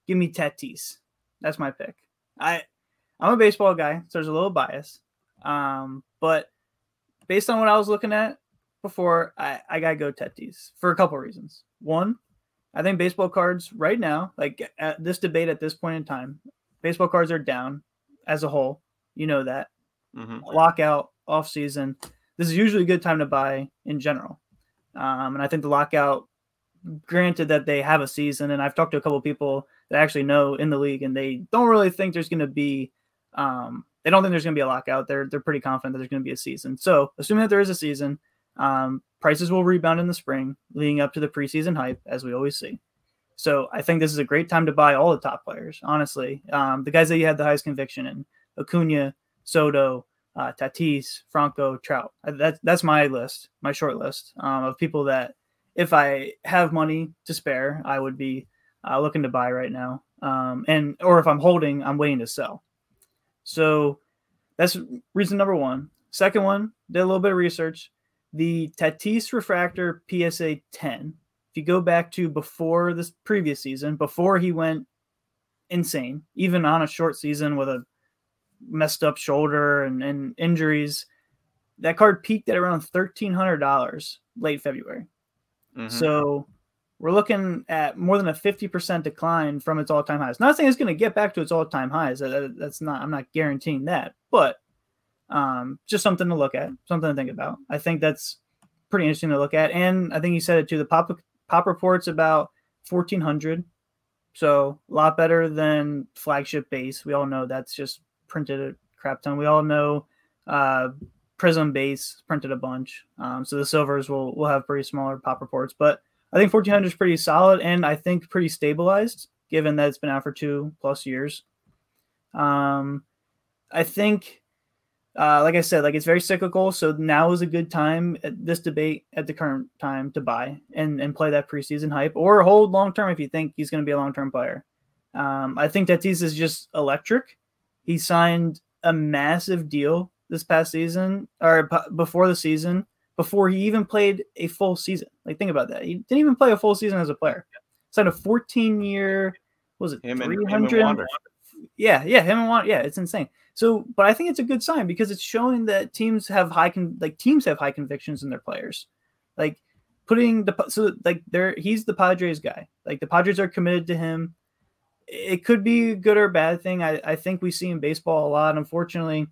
Give me Tatis. That's my pick. I I'm a baseball guy, so there's a little bias. Um, but based on what I was looking at before, I, I gotta go Tatis for a couple reasons. One, I think baseball cards right now, like at this debate at this point in time, baseball cards are down as a whole. You know that. Mm-hmm. Lockout, off season. This is usually a good time to buy in general. Um, and I think the lockout, granted that they have a season, and I've talked to a couple people that actually know in the league, and they don't really think there's going to be um, they don't think there's going to be a lockout. They're they're pretty confident that there's going to be a season. So assuming that there is a season, um, prices will rebound in the spring, leading up to the preseason hype, as we always see. So I think this is a great time to buy all the top players. Honestly, um, the guys that you had the highest conviction in: Acuna, Soto, uh, Tatis, Franco, Trout. That's that's my list, my short list um, of people that, if I have money to spare, I would be uh, looking to buy right now. Um, and or if I'm holding, I'm waiting to sell. So that's reason number one. Second one, did a little bit of research. The Tatis refractor PSA 10. If you go back to before this previous season, before he went insane, even on a short season with a messed up shoulder and, and injuries, that card peaked at around $1,300 late February. Mm-hmm. So we're looking at more than a 50% decline from its all-time highs. Not saying it's going to get back to its all-time highs. That's not, I'm not guaranteeing that, but um, just something to look at, something to think about. I think that's pretty interesting to look at. And I think you said it too. The pop, pop reports about 1400. So a lot better than flagship base. We all know that's just printed a crap ton. We all know uh, Prism base printed a bunch. Um, so the silvers will, will have pretty smaller pop reports, but I think 1400 is pretty solid and I think pretty stabilized given that it's been out for two plus years. Um, I think, uh, like I said, like it's very cyclical. So now is a good time at this debate at the current time to buy and, and play that preseason hype or hold long term if you think he's going to be a long term player. Um, I think Tatis is just electric. He signed a massive deal this past season or p- before the season before he even played a full season. Like think about that. He didn't even play a full season as a player. Signed a 14 year. was it him 300? And, him yeah, yeah, him and Wander. Yeah, it's insane. So, but I think it's a good sign because it's showing that teams have high con- like teams have high convictions in their players. Like putting the so like they're he's the Padres guy. Like the Padres are committed to him. It could be a good or bad thing. I, I think we see in baseball a lot. Unfortunately,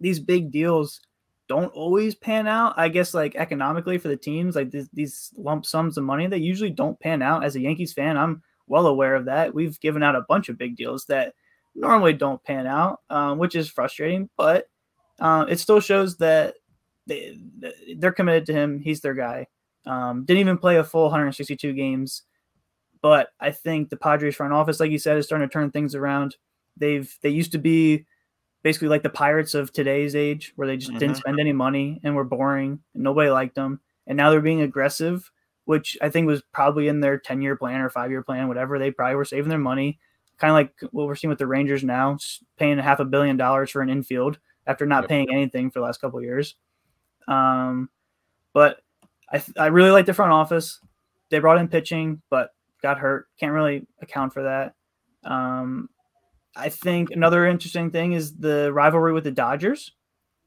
these big deals don't always pan out. I guess like economically for the teams, like th- these lump sums of money, they usually don't pan out. As a Yankees fan, I'm well aware of that. We've given out a bunch of big deals that normally don't pan out, um, which is frustrating. But uh, it still shows that they they're committed to him. He's their guy. Um, didn't even play a full 162 games, but I think the Padres front office, like you said, is starting to turn things around. They've they used to be basically like the Pirates of today's age, where they just mm-hmm. didn't spend any money and were boring and nobody liked them. And now they're being aggressive, which I think was probably in their 10 year plan or five year plan, whatever. They probably were saving their money, kind of like what we're seeing with the Rangers now, paying a half a billion dollars for an infield after not yep. paying anything for the last couple years. Um, but I, I really like the front office. They brought in pitching, but got hurt. Can't really account for that. Um, I think another interesting thing is the rivalry with the Dodgers.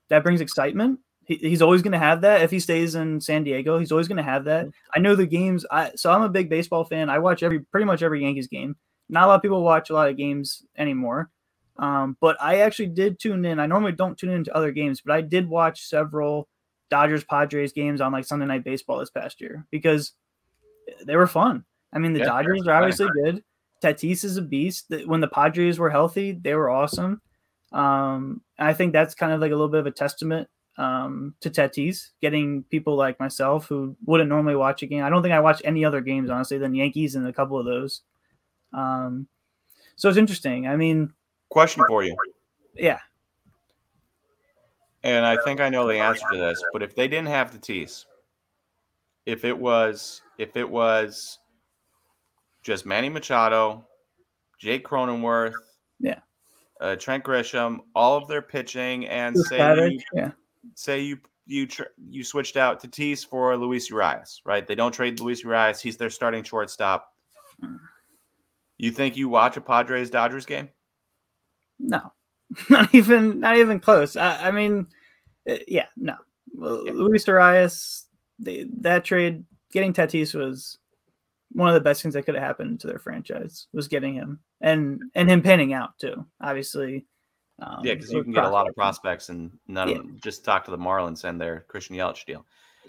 That brings excitement. He, he's always going to have that if he stays in San Diego. He's always going to have that. I know the games. I so I'm a big baseball fan. I watch every pretty much every Yankees game. Not a lot of people watch a lot of games anymore. Um, but I actually did tune in. I normally don't tune into other games, but I did watch several Dodgers Padres games on like Sunday Night Baseball this past year because they were fun. I mean, the yeah, Dodgers are obviously good. Tatis is a beast. When the Padres were healthy, they were awesome. Um, I think that's kind of like a little bit of a testament um, to Tatis, getting people like myself who wouldn't normally watch a game. I don't think I watch any other games, honestly, than Yankees and a couple of those. Um, so it's interesting. I mean,
question for you.
Yeah.
And I think I know the answer to this, but if they didn't have Tatis, if it was, if it was just Manny Machado, Jake Cronenworth,
yeah,
uh, Trent Grisham, all of their pitching, and say you, yeah. say you you tr- you switched out Tatis for Luis Urias, right? They don't trade Luis Urias; he's their starting shortstop. You think you watch a Padres Dodgers game?
No, <laughs> not even not even close. I, I mean, uh, yeah, no. Yeah. Luis Urias, they, that trade, getting Tatis was one of the best things that could have happened to their franchise was getting him and and him panning out too. Obviously,
um, yeah, because you can get a lot of prospects and none yeah. of them. Just talk to the Marlins and their Christian Yelich deal.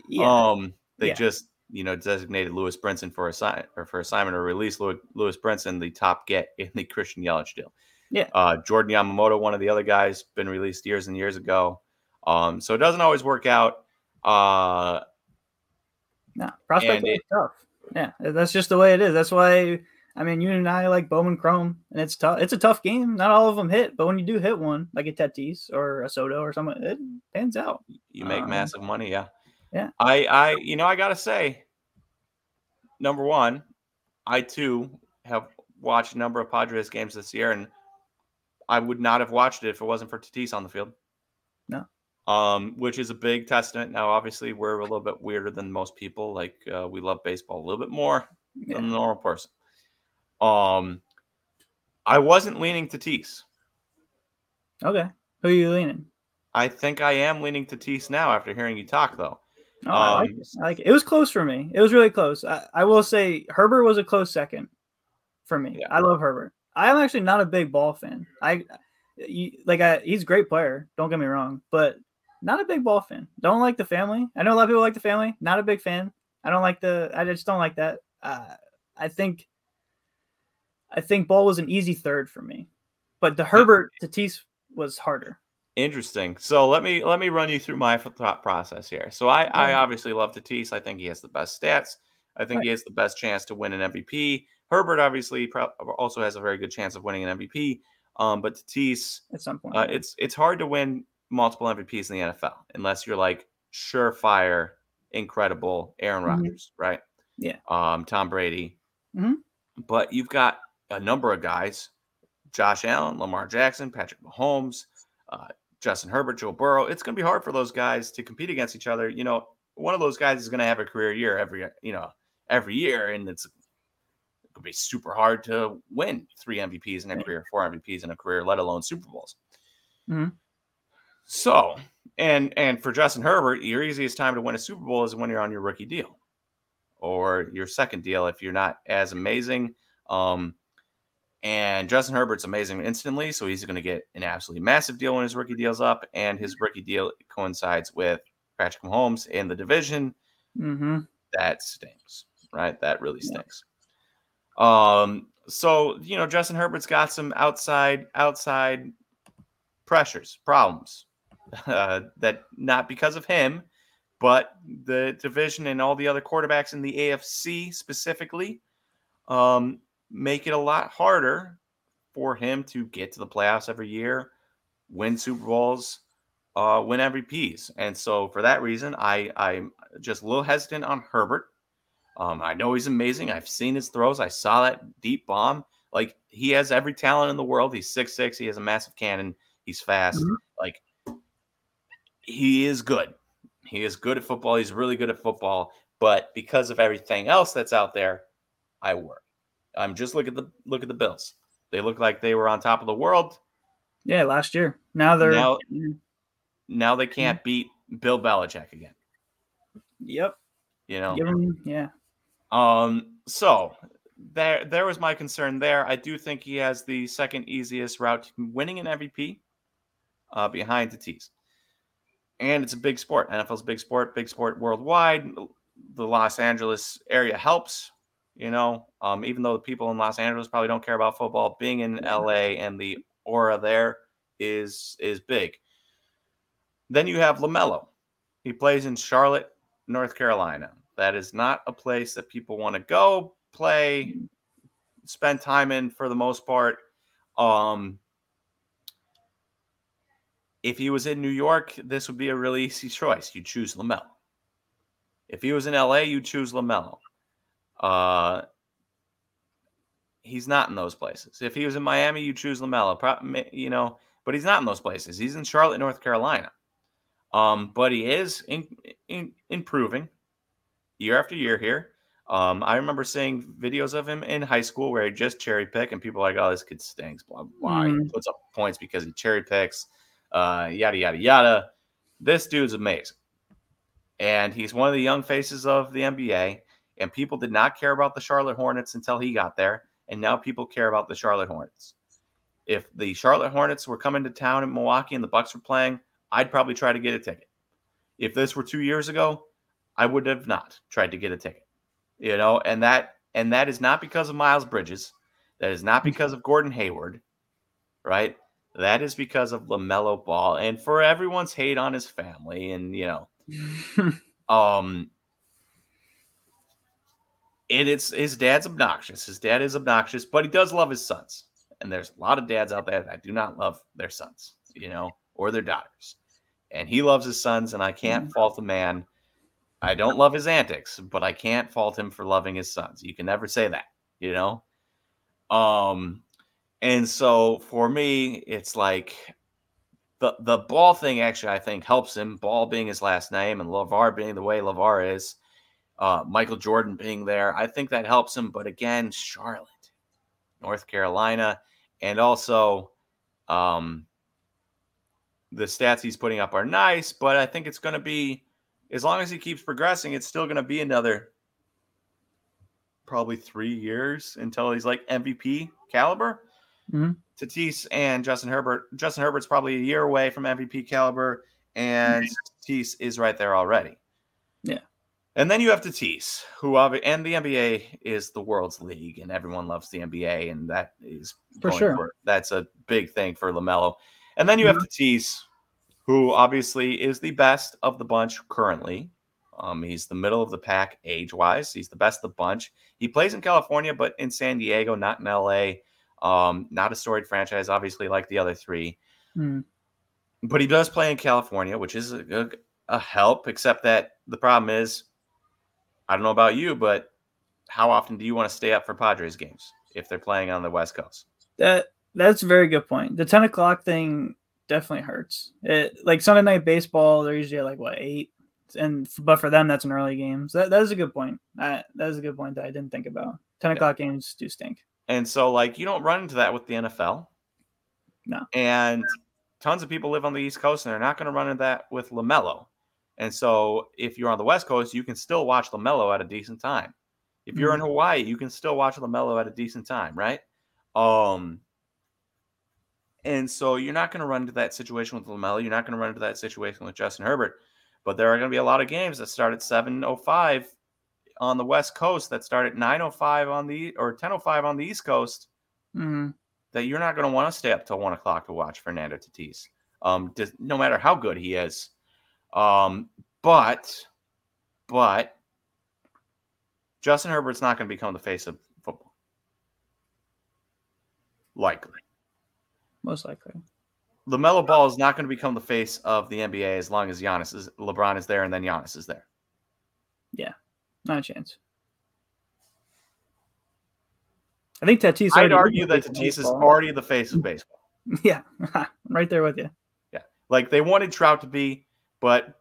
Yeah. Um, they yeah. just you know designated Lewis Brinson for a sign or for assignment or release Lewis Brinson the top get in the Christian Yelich deal.
Yeah.
Uh, Jordan Yamamoto, one of the other guys, been released years and years ago. Um, so it doesn't always work out. Uh,
no, prospect is
it-
tough. Yeah, that's just the way it is. That's why I mean you and I like Bowman Chrome, and it's tough. It's a tough game. Not all of them hit, but when you do hit one, like a Tatis or a Soto or something, it pans out.
you make
Um,
massive money, yeah.
yeah.
I, I, you know, I gotta say, number one, I too have watched a number of Padres games this year, and I would not have watched it if it wasn't for Tatis on the field. Um, which is a big testament. Now, obviously, we're a little bit weirder than most people. Like, uh, we love baseball a little bit more
Yeah.
than the normal person. Um, I wasn't leaning Tatis.
Okay, who are you leaning?
I think I am leaning Tatis now after hearing you talk, though.
Oh, I like
Um,
it. I like it. It was close for me. It was really close. I, I will say Herbert was a close second for me.
Yeah.
I love Herbert. I'm actually not a big ball fan. I, you, like, I, he's a great player. Don't get me wrong, but not a big ball fan. Don't like the family. I know a lot of people like the family. Not a big fan. I don't like the. I just don't like that. Uh, I think. I think ball was an easy third for me, but the Herbert Tatis was harder.
Interesting. So let me let me run you through my thought process here. So I I obviously love Tatis. I think he has the best stats. I think
Right.
he has the best chance to win an MVP. Herbert obviously pro- also has a very good chance of winning an MVP. Um, but Tatis,
At some point,
uh, it's it's hard to win multiple MVPs in the NFL unless you're like surefire, incredible Aaron
Mhm.
Rodgers, right?
Yeah.
Um, Tom Brady.
Mhm.
But you've got a number of guys: Josh Allen, Lamar Jackson, Patrick Mahomes, uh, Justin Herbert, Joe Burrow. It's going to be hard for those guys to compete against each other. You know, one of those guys is going to have a career year every you know every year, and it's going to be super hard to win three MVPs in a career, four MVPs in a career, let alone Super Bowls.
Mhm.
So, and and for Justin Herbert, your easiest time to win a Super Bowl is when you're on your rookie deal, or your second deal if you're not as amazing. Um, and Justin Herbert's amazing instantly, so he's going to get an absolutely massive deal when his rookie deal's up, and his rookie deal coincides with Patrick Mahomes in the division
Mm-hmm.
that stinks, right? That really
Yeah.
stinks. Um, so you know, Justin Herbert's got some outside outside pressures, problems uh, that not because of him, but the division and all the other quarterbacks in the AFC specifically um, make it a lot harder for him to get to the playoffs every year, win Super Bowls, uh, win MVPs. And so for that reason, I I'm just a little hesitant on Herbert. Um, I know he's amazing. I've seen his throws. I saw that deep bomb. Like he has every talent in the world. He's six six. He has a massive cannon. He's fast.
Mhm.
Like he is good. He is good at football. He's really good at football. But because of everything else that's out there, I worry. I'm just look at the look at the Bills. They look like they were on top of the world.
Yeah, last year. Now they're
Now- Now they can't beat Bill Belichick again.
Yep.
You know.
'em- yeah.
Um, so there there was my concern there. I do think he has the second easiest route to winning an MVP uh, behind Tatis. And it's a big sport. NFL's a big sport, big sport worldwide. The Los Angeles area helps, you know, um, even though the people in Los Angeles probably don't care about football, being in LA and the aura there is is big. Then you have LaMelo. He plays in Charlotte, North Carolina. That is not a place that people want to go play, spend time in for the most part. Um, if he was in New York, this would be a really easy choice. You choose LaMelo. If he was in LA, you choose LaMelo. Uh, he's not in those places. If he was in Miami, you choose LaMelo. Pro- You know, but he's not in those places. He's in Charlotte, North Carolina. Um, but he is in, in, improving year after year here. Um, I remember seeing videos of him in high school where he just cherry pick, and people are like, "Oh, this kid stinks." Blah blah. He
Mhm.
puts up points because he cherry picks. Uh, yada yada yada. This dude's amazing, and he's one of the young faces of the NBA. And people did not care about the Charlotte Hornets until he got there, and now people care about the Charlotte Hornets. If the Charlotte Hornets were coming to town in Milwaukee and the Bucks were playing, I'd probably try to get a ticket. If this were two years ago, I would have not tried to get a ticket. You know, and that and that is not because of Miles Bridges. That is not because of Gordon Hayward. right? That is because of LaMelo Ball and for everyone's hate on his family and you know <laughs> um it, it's his dad's obnoxious. His dad is obnoxious, but he does love his sons. And there's a lot of dads out there that do not love their sons, you know, or their daughters. And he loves his sons, and I can't mm-hmm. fault the man. I don't love his antics, but I can't fault him for loving his sons. You can never say that, you know? Um, and so for me, it's like the the ball thing actually I think helps him. Ball being his last name and LaVar being the way LaVar is uh, Michael Jordan being there. I think that helps him. But again, Charlotte, North Carolina, and also um, the stats he's putting up are nice. But I think it's going to be, as long as he keeps progressing, it's still going to be another probably three years until he's like MVP caliber. Mm-hmm. Tatis and Justin Herbert. Justin Herbert's probably a year away from MVP caliber, and mm-hmm. Tatis is right there already.
Yeah.
And then you have Tatis, who obviously, and the NBA is the world's league, and everyone loves the NBA, and that is
for sure. For,
that's a big thing for Lamelo. And then you mm-hmm. have Tatis, who obviously is the best of the bunch currently. Um, he's the middle of the pack age wise. He's the best of the bunch. He plays in California, but in San Diego, not in LA. Um, not a storied franchise, obviously, like the other three. Mm. But he does play in California, which is a, a help, except that the problem is I don't know about you, but how often do you want to stay up for Padres games if they're playing on the West Coast?
That that's a very good point. The ten o'clock thing definitely hurts. It like Sunday night baseball, they're usually at like what eight, and but for them that's an early game. So that, that is a good point. That, that is a good point that I didn't think about. Ten o'clock yeah. games do stink.
And so like you don't run into that with the NFL.
No.
And tons of people live on the East Coast and they're not going to run into that with LaMelo. And so if you're on the West Coast, you can still watch LaMelo at a decent time. If you're mm-hmm. in Hawaii, you can still watch LaMelo at a decent time, right? Um and so you're not going to run into that situation with LaMelo. You're not going to run into that situation with Justin Herbert. But there are going to be a lot of games that start at 7:05 on the West Coast that start at 9:05 on the or 10:05 on the East Coast. Mm-hmm. That you're not going to want to stay up till one o'clock to watch Fernando Tatis. Um, just, no matter how good he is. Um, but, but Justin Herbert's not going to become the face of football. Likely.
Most likely.
LaMelo Ball is not going to become the face of the NBA as long as Giannis is LeBron is there and then Giannis is there.
Yeah. Not a chance. I think Tatis.
I'd argue that Tatis is already the face of baseball. <laughs>
Yeah, <laughs> right there with you.
Yeah, like they wanted Trout to be, but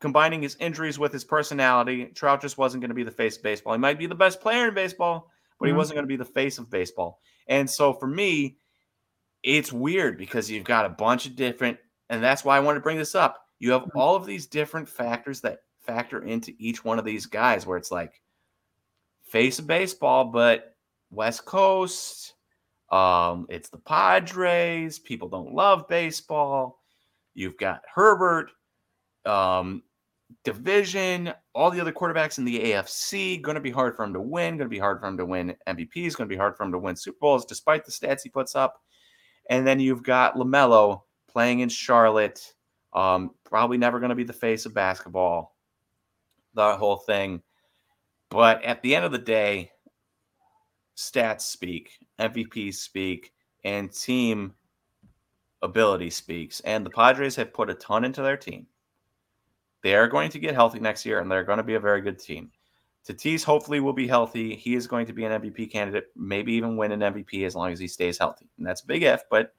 combining his injuries with his personality, Trout just wasn't going to be the face of baseball. He might be the best player in baseball, but mm-hmm. he wasn't going to be the face of baseball. And so for me, it's weird because you've got a bunch of different, and that's why I want to bring this up. You have mm-hmm. all of these different factors that factor into each one of these guys where it's like face of baseball, but West Coast, um, it's the Padres, people don't love baseball. You've got Herbert, um, division, all the other quarterbacks in the AFC, going to be hard for him to win, going to be hard for him to win MVPs, going to be hard for him to win Super Bowls, despite the stats he puts up. And then you've got LaMelo playing in Charlotte, um, probably never going to be the face of basketball, the whole thing. But at the end of the day, stats speak, MVPs speak, and team ability speaks. And the Padres have put a ton into their team. They are going to get healthy next year, and they're going to be a very good team. Tatis hopefully will be healthy. He is going to be an MVP candidate, maybe even win an MVP as long as he stays healthy. And that's a big if, but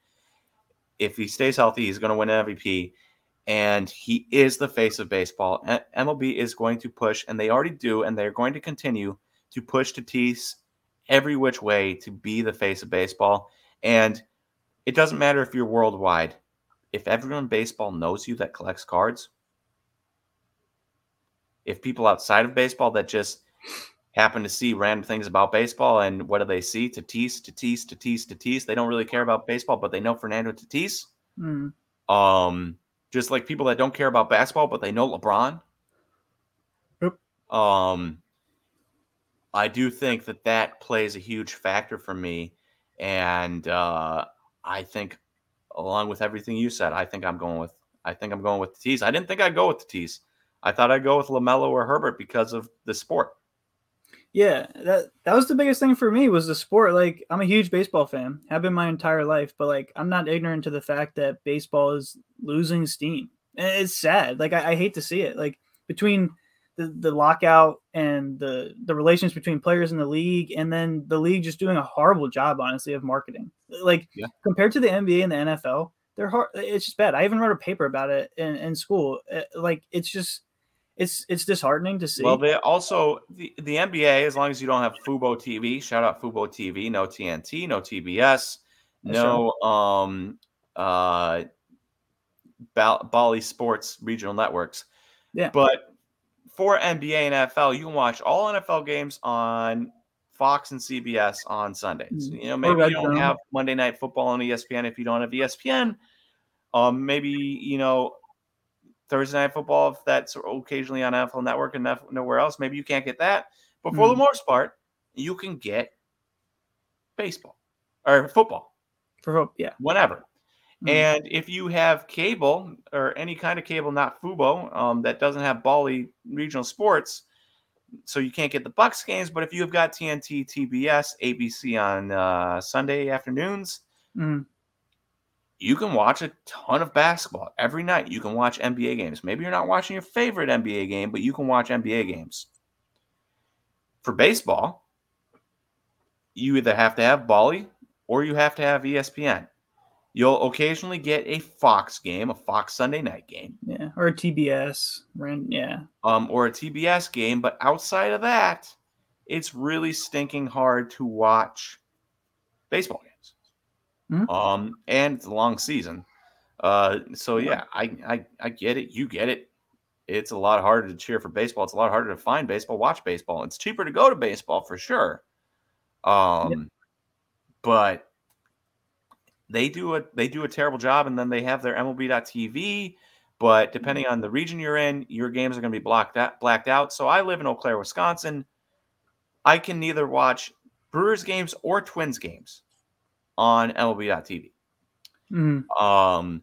if he stays healthy, he's going to win an MVP. And he is the face of baseball. MLB is going to push, and they already do, and they're going to continue to push Tatis every which way to be the face of baseball. And it doesn't matter if you're worldwide. If everyone in baseball knows you that collects cards, if people outside of baseball that just happen to see random things about baseball and what do they see? Tatis, Tatis, Tatis, Tatis. They don't really care about baseball, but they know Fernando Tatis. Mm. Um, just like people that don't care about basketball, but they know LeBron. Yep. Um, I do think that that plays a huge factor for me, and uh, I think, along with everything you said, I think I'm going with. I think I'm going with the T's. I didn't think I'd go with the T's. I thought I'd go with Lamelo or Herbert because of the sport.
Yeah, that that was the biggest thing for me was the sport. Like I'm a huge baseball fan, have been my entire life, but like I'm not ignorant to the fact that baseball is losing steam. And it's sad. Like I, I hate to see it. Like between the, the lockout and the the relations between players in the league, and then the league just doing a horrible job, honestly, of marketing. Like
Yeah.
compared to the NBA and the NFL, they're hard. It's just bad. I even wrote a paper about it in, in school. Uh, Like it's just it's it's disheartening to see.
Well, they also the, the NBA, as long as you don't have Fubo TV, shout out Fubo TV, no TNT, no TBS, no um uh Bal- Bally Sports regional networks.
Yeah.
But for NBA and NFL, you can watch all NFL games on Fox and CBS on Sundays.
Mm.
You know, maybe you don't have Monday Night Football on ESPN if you don't have ESPN. Um, maybe you know Thursday Night Football if that's occasionally on NFL Network and nowhere else. Maybe you can't get that, but for the
Mm.
most part, you can get baseball or football
for hope, yeah.
whenever.
Mhm.
And if you have cable or any kind of cable, not Fubo, um, that doesn't have Bally regional sports, so you can't get the Bucks games. But if you have got TNT, TBS, ABC on uh, Sunday afternoons,
Mhm.
You can watch a ton of basketball every night. You can watch NBA games. Maybe you're not watching your favorite NBA game, but you can watch NBA games. For baseball, you either have to have Bally or you have to have ESPN. You'll occasionally get a Fox game, a Fox Sunday night game,
Yeah, or a TBS, yeah.
um, or a TBS game. But outside of that, it's really stinking hard to watch baseball games.
Mhm.
Um, and it's a long season. Uh, so yeah, I, I I get it. You get it. It's a lot harder to cheer for baseball. It's a lot harder to find baseball, watch baseball. It's cheaper to go to baseball for sure. Um, but they do a they do a terrible job, and then they have their MLB.TV. But depending on the region you're in, your games are going to be blocked out, blacked out. So I live in Eau Claire, Wisconsin. I can neither watch Brewers games or Twins games on MLB.TV.
Mhm.
Um,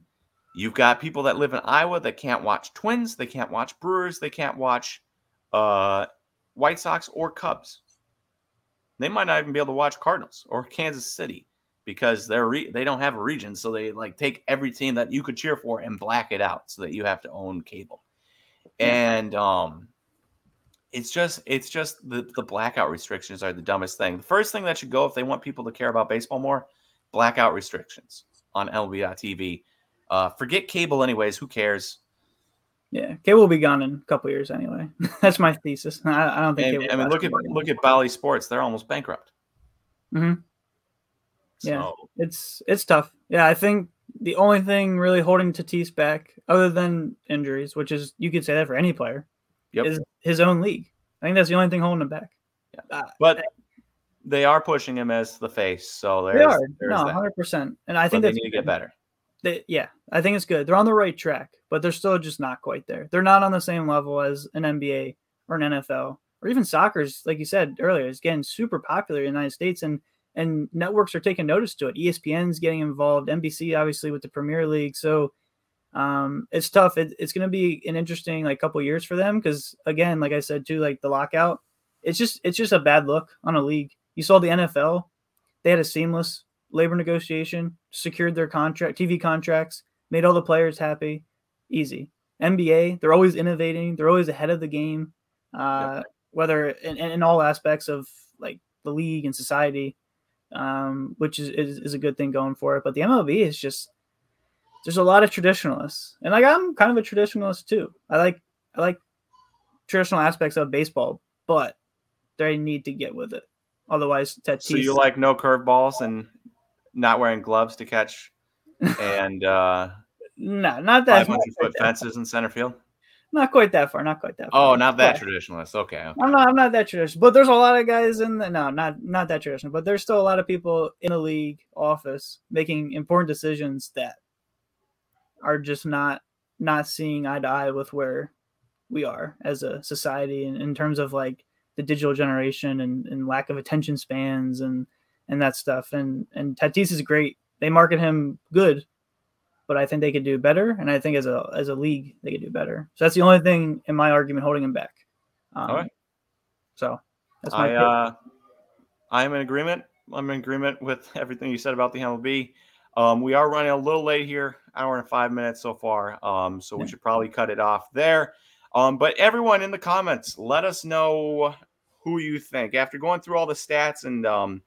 you've got people that live in Iowa that can't watch Twins, they can't watch Brewers, they can't watch uh, White Sox or Cubs. They might not even be able to watch Cardinals or Kansas City because they're re- they don't have a region, so they like take every team that you could cheer for and black it out so that you have to own cable. And um, it's just it's just the the blackout restrictions are the dumbest thing. The first thing that should go if they want people to care about baseball more, blackout restrictions on LB.TV. Uh, forget cable, anyways. Who cares?
Yeah, cable will be gone in a couple years anyway. <laughs> That's my thesis. I, I don't think.
And, I mean, look at look at Bally Sports. They're almost bankrupt.
Mhm. Yeah. It's it's tough. Yeah, I think the only thing really holding Tatis back, other than injuries, which is you could say that for any player,
Yep.
is his own league. I think that's the only thing holding him back. Uh,
but they are pushing him as the face. So
they are no, hundred percent, and I think
they need to get better.
they, yeah, I think it's good. They're on the right track, but they're still just not quite there. They're not on the same level as an NBA or an NFL or even soccer's. Like you said earlier, is getting super popular in the United States, and and networks are taking notice to it. ESPN's getting involved, NBC obviously with the Premier League. So um, it's tough. It, it's going to be an interesting like couple years for them because again, like I said too, like the lockout, it's just it's just a bad look on a league. You saw the NFL; they had a seamless labor negotiation, secured their contract, TV contracts, made all the players happy, easy. NBA, they're always innovating, they're always ahead of the game, uh, whether in, in in all aspects of like the league and society, um, which is, is is a good thing going for it. But the MLB is just there's a lot of traditionalists, and like I'm kind of a traditionalist too. I like I like traditional aspects of baseball, but they need to get with it. Otherwise, Tatis,
So you like no curveballs and not wearing gloves to catch <laughs> and uh,
no, not that
500 foot
that,
fences in center field.
not quite that far, not quite that
Oh, not that
But-
traditionalist. Okay. okay.
I'm not. I'm not that traditional, but there's a lot of guys in the no, not not that traditional, but there's still a lot of people in the league office making important decisions that are just not not seeing eye to eye with where we are as a society in, in terms of like the digital generation and, and lack of attention spans and and that stuff. And and Tatis is great they market him good, but I think they could do better, and I think as a as a league they could do better. So that's the only thing in my argument holding him back. Um,
All right.
So that's my
I uh, I am in agreement. I'm in agreement with <laughs> everything you said about the MLB. Um, we are running a little late here, hour and five minutes so far. Um, so we should probably cut it off there. Um, but everyone in the comments, let us know who you think after going through all the stats and um,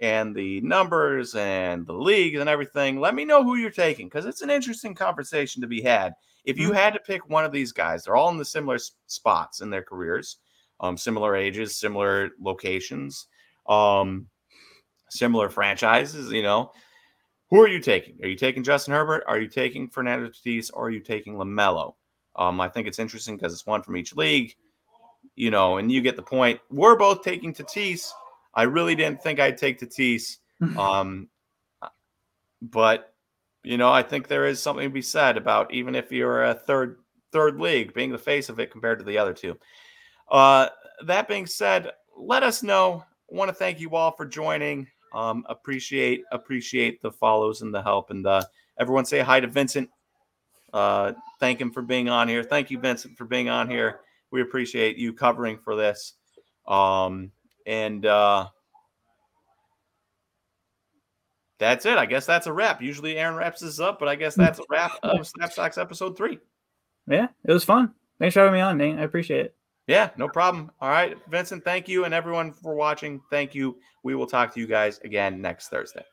and the numbers and the leagues and everything. Let me know who you're taking because it's an interesting conversation to be had. If you
Mhm.
had to pick one of these guys, they're all in the similar spots in their careers, um, similar ages, similar locations, um, similar franchises. You know, who are you taking? Are you taking Justin Herbert? Are you taking Fernando Tatis? Or are you taking LaMelo? Um, I think it's interesting because it's one from each league. You know, and you get the point. We're both taking Tatis. I really didn't think I'd take Tatis. Um, but you know, I think there is something to be said about even if you're a third third league, being the face of it compared to the other two. Uh, that being said, let us know. Want to thank you all for joining. Um, appreciate appreciate the follows and the help, and uh, everyone say hi to Vincent. Uh, thank him for being on here. Thank you, Vincent, for being on here. We appreciate you covering for this. Um, and uh, that's it. I guess that's a wrap. Usually Aaron wraps this up, but I guess that's a wrap of <laughs> Snap Stocks episode three.
yeah, it was fun. Thanks for having me on, Nate. I appreciate it.
Yeah, no problem. All right, Vincent, thank you. And everyone for watching, thank you. We will talk to you guys again next Thursday.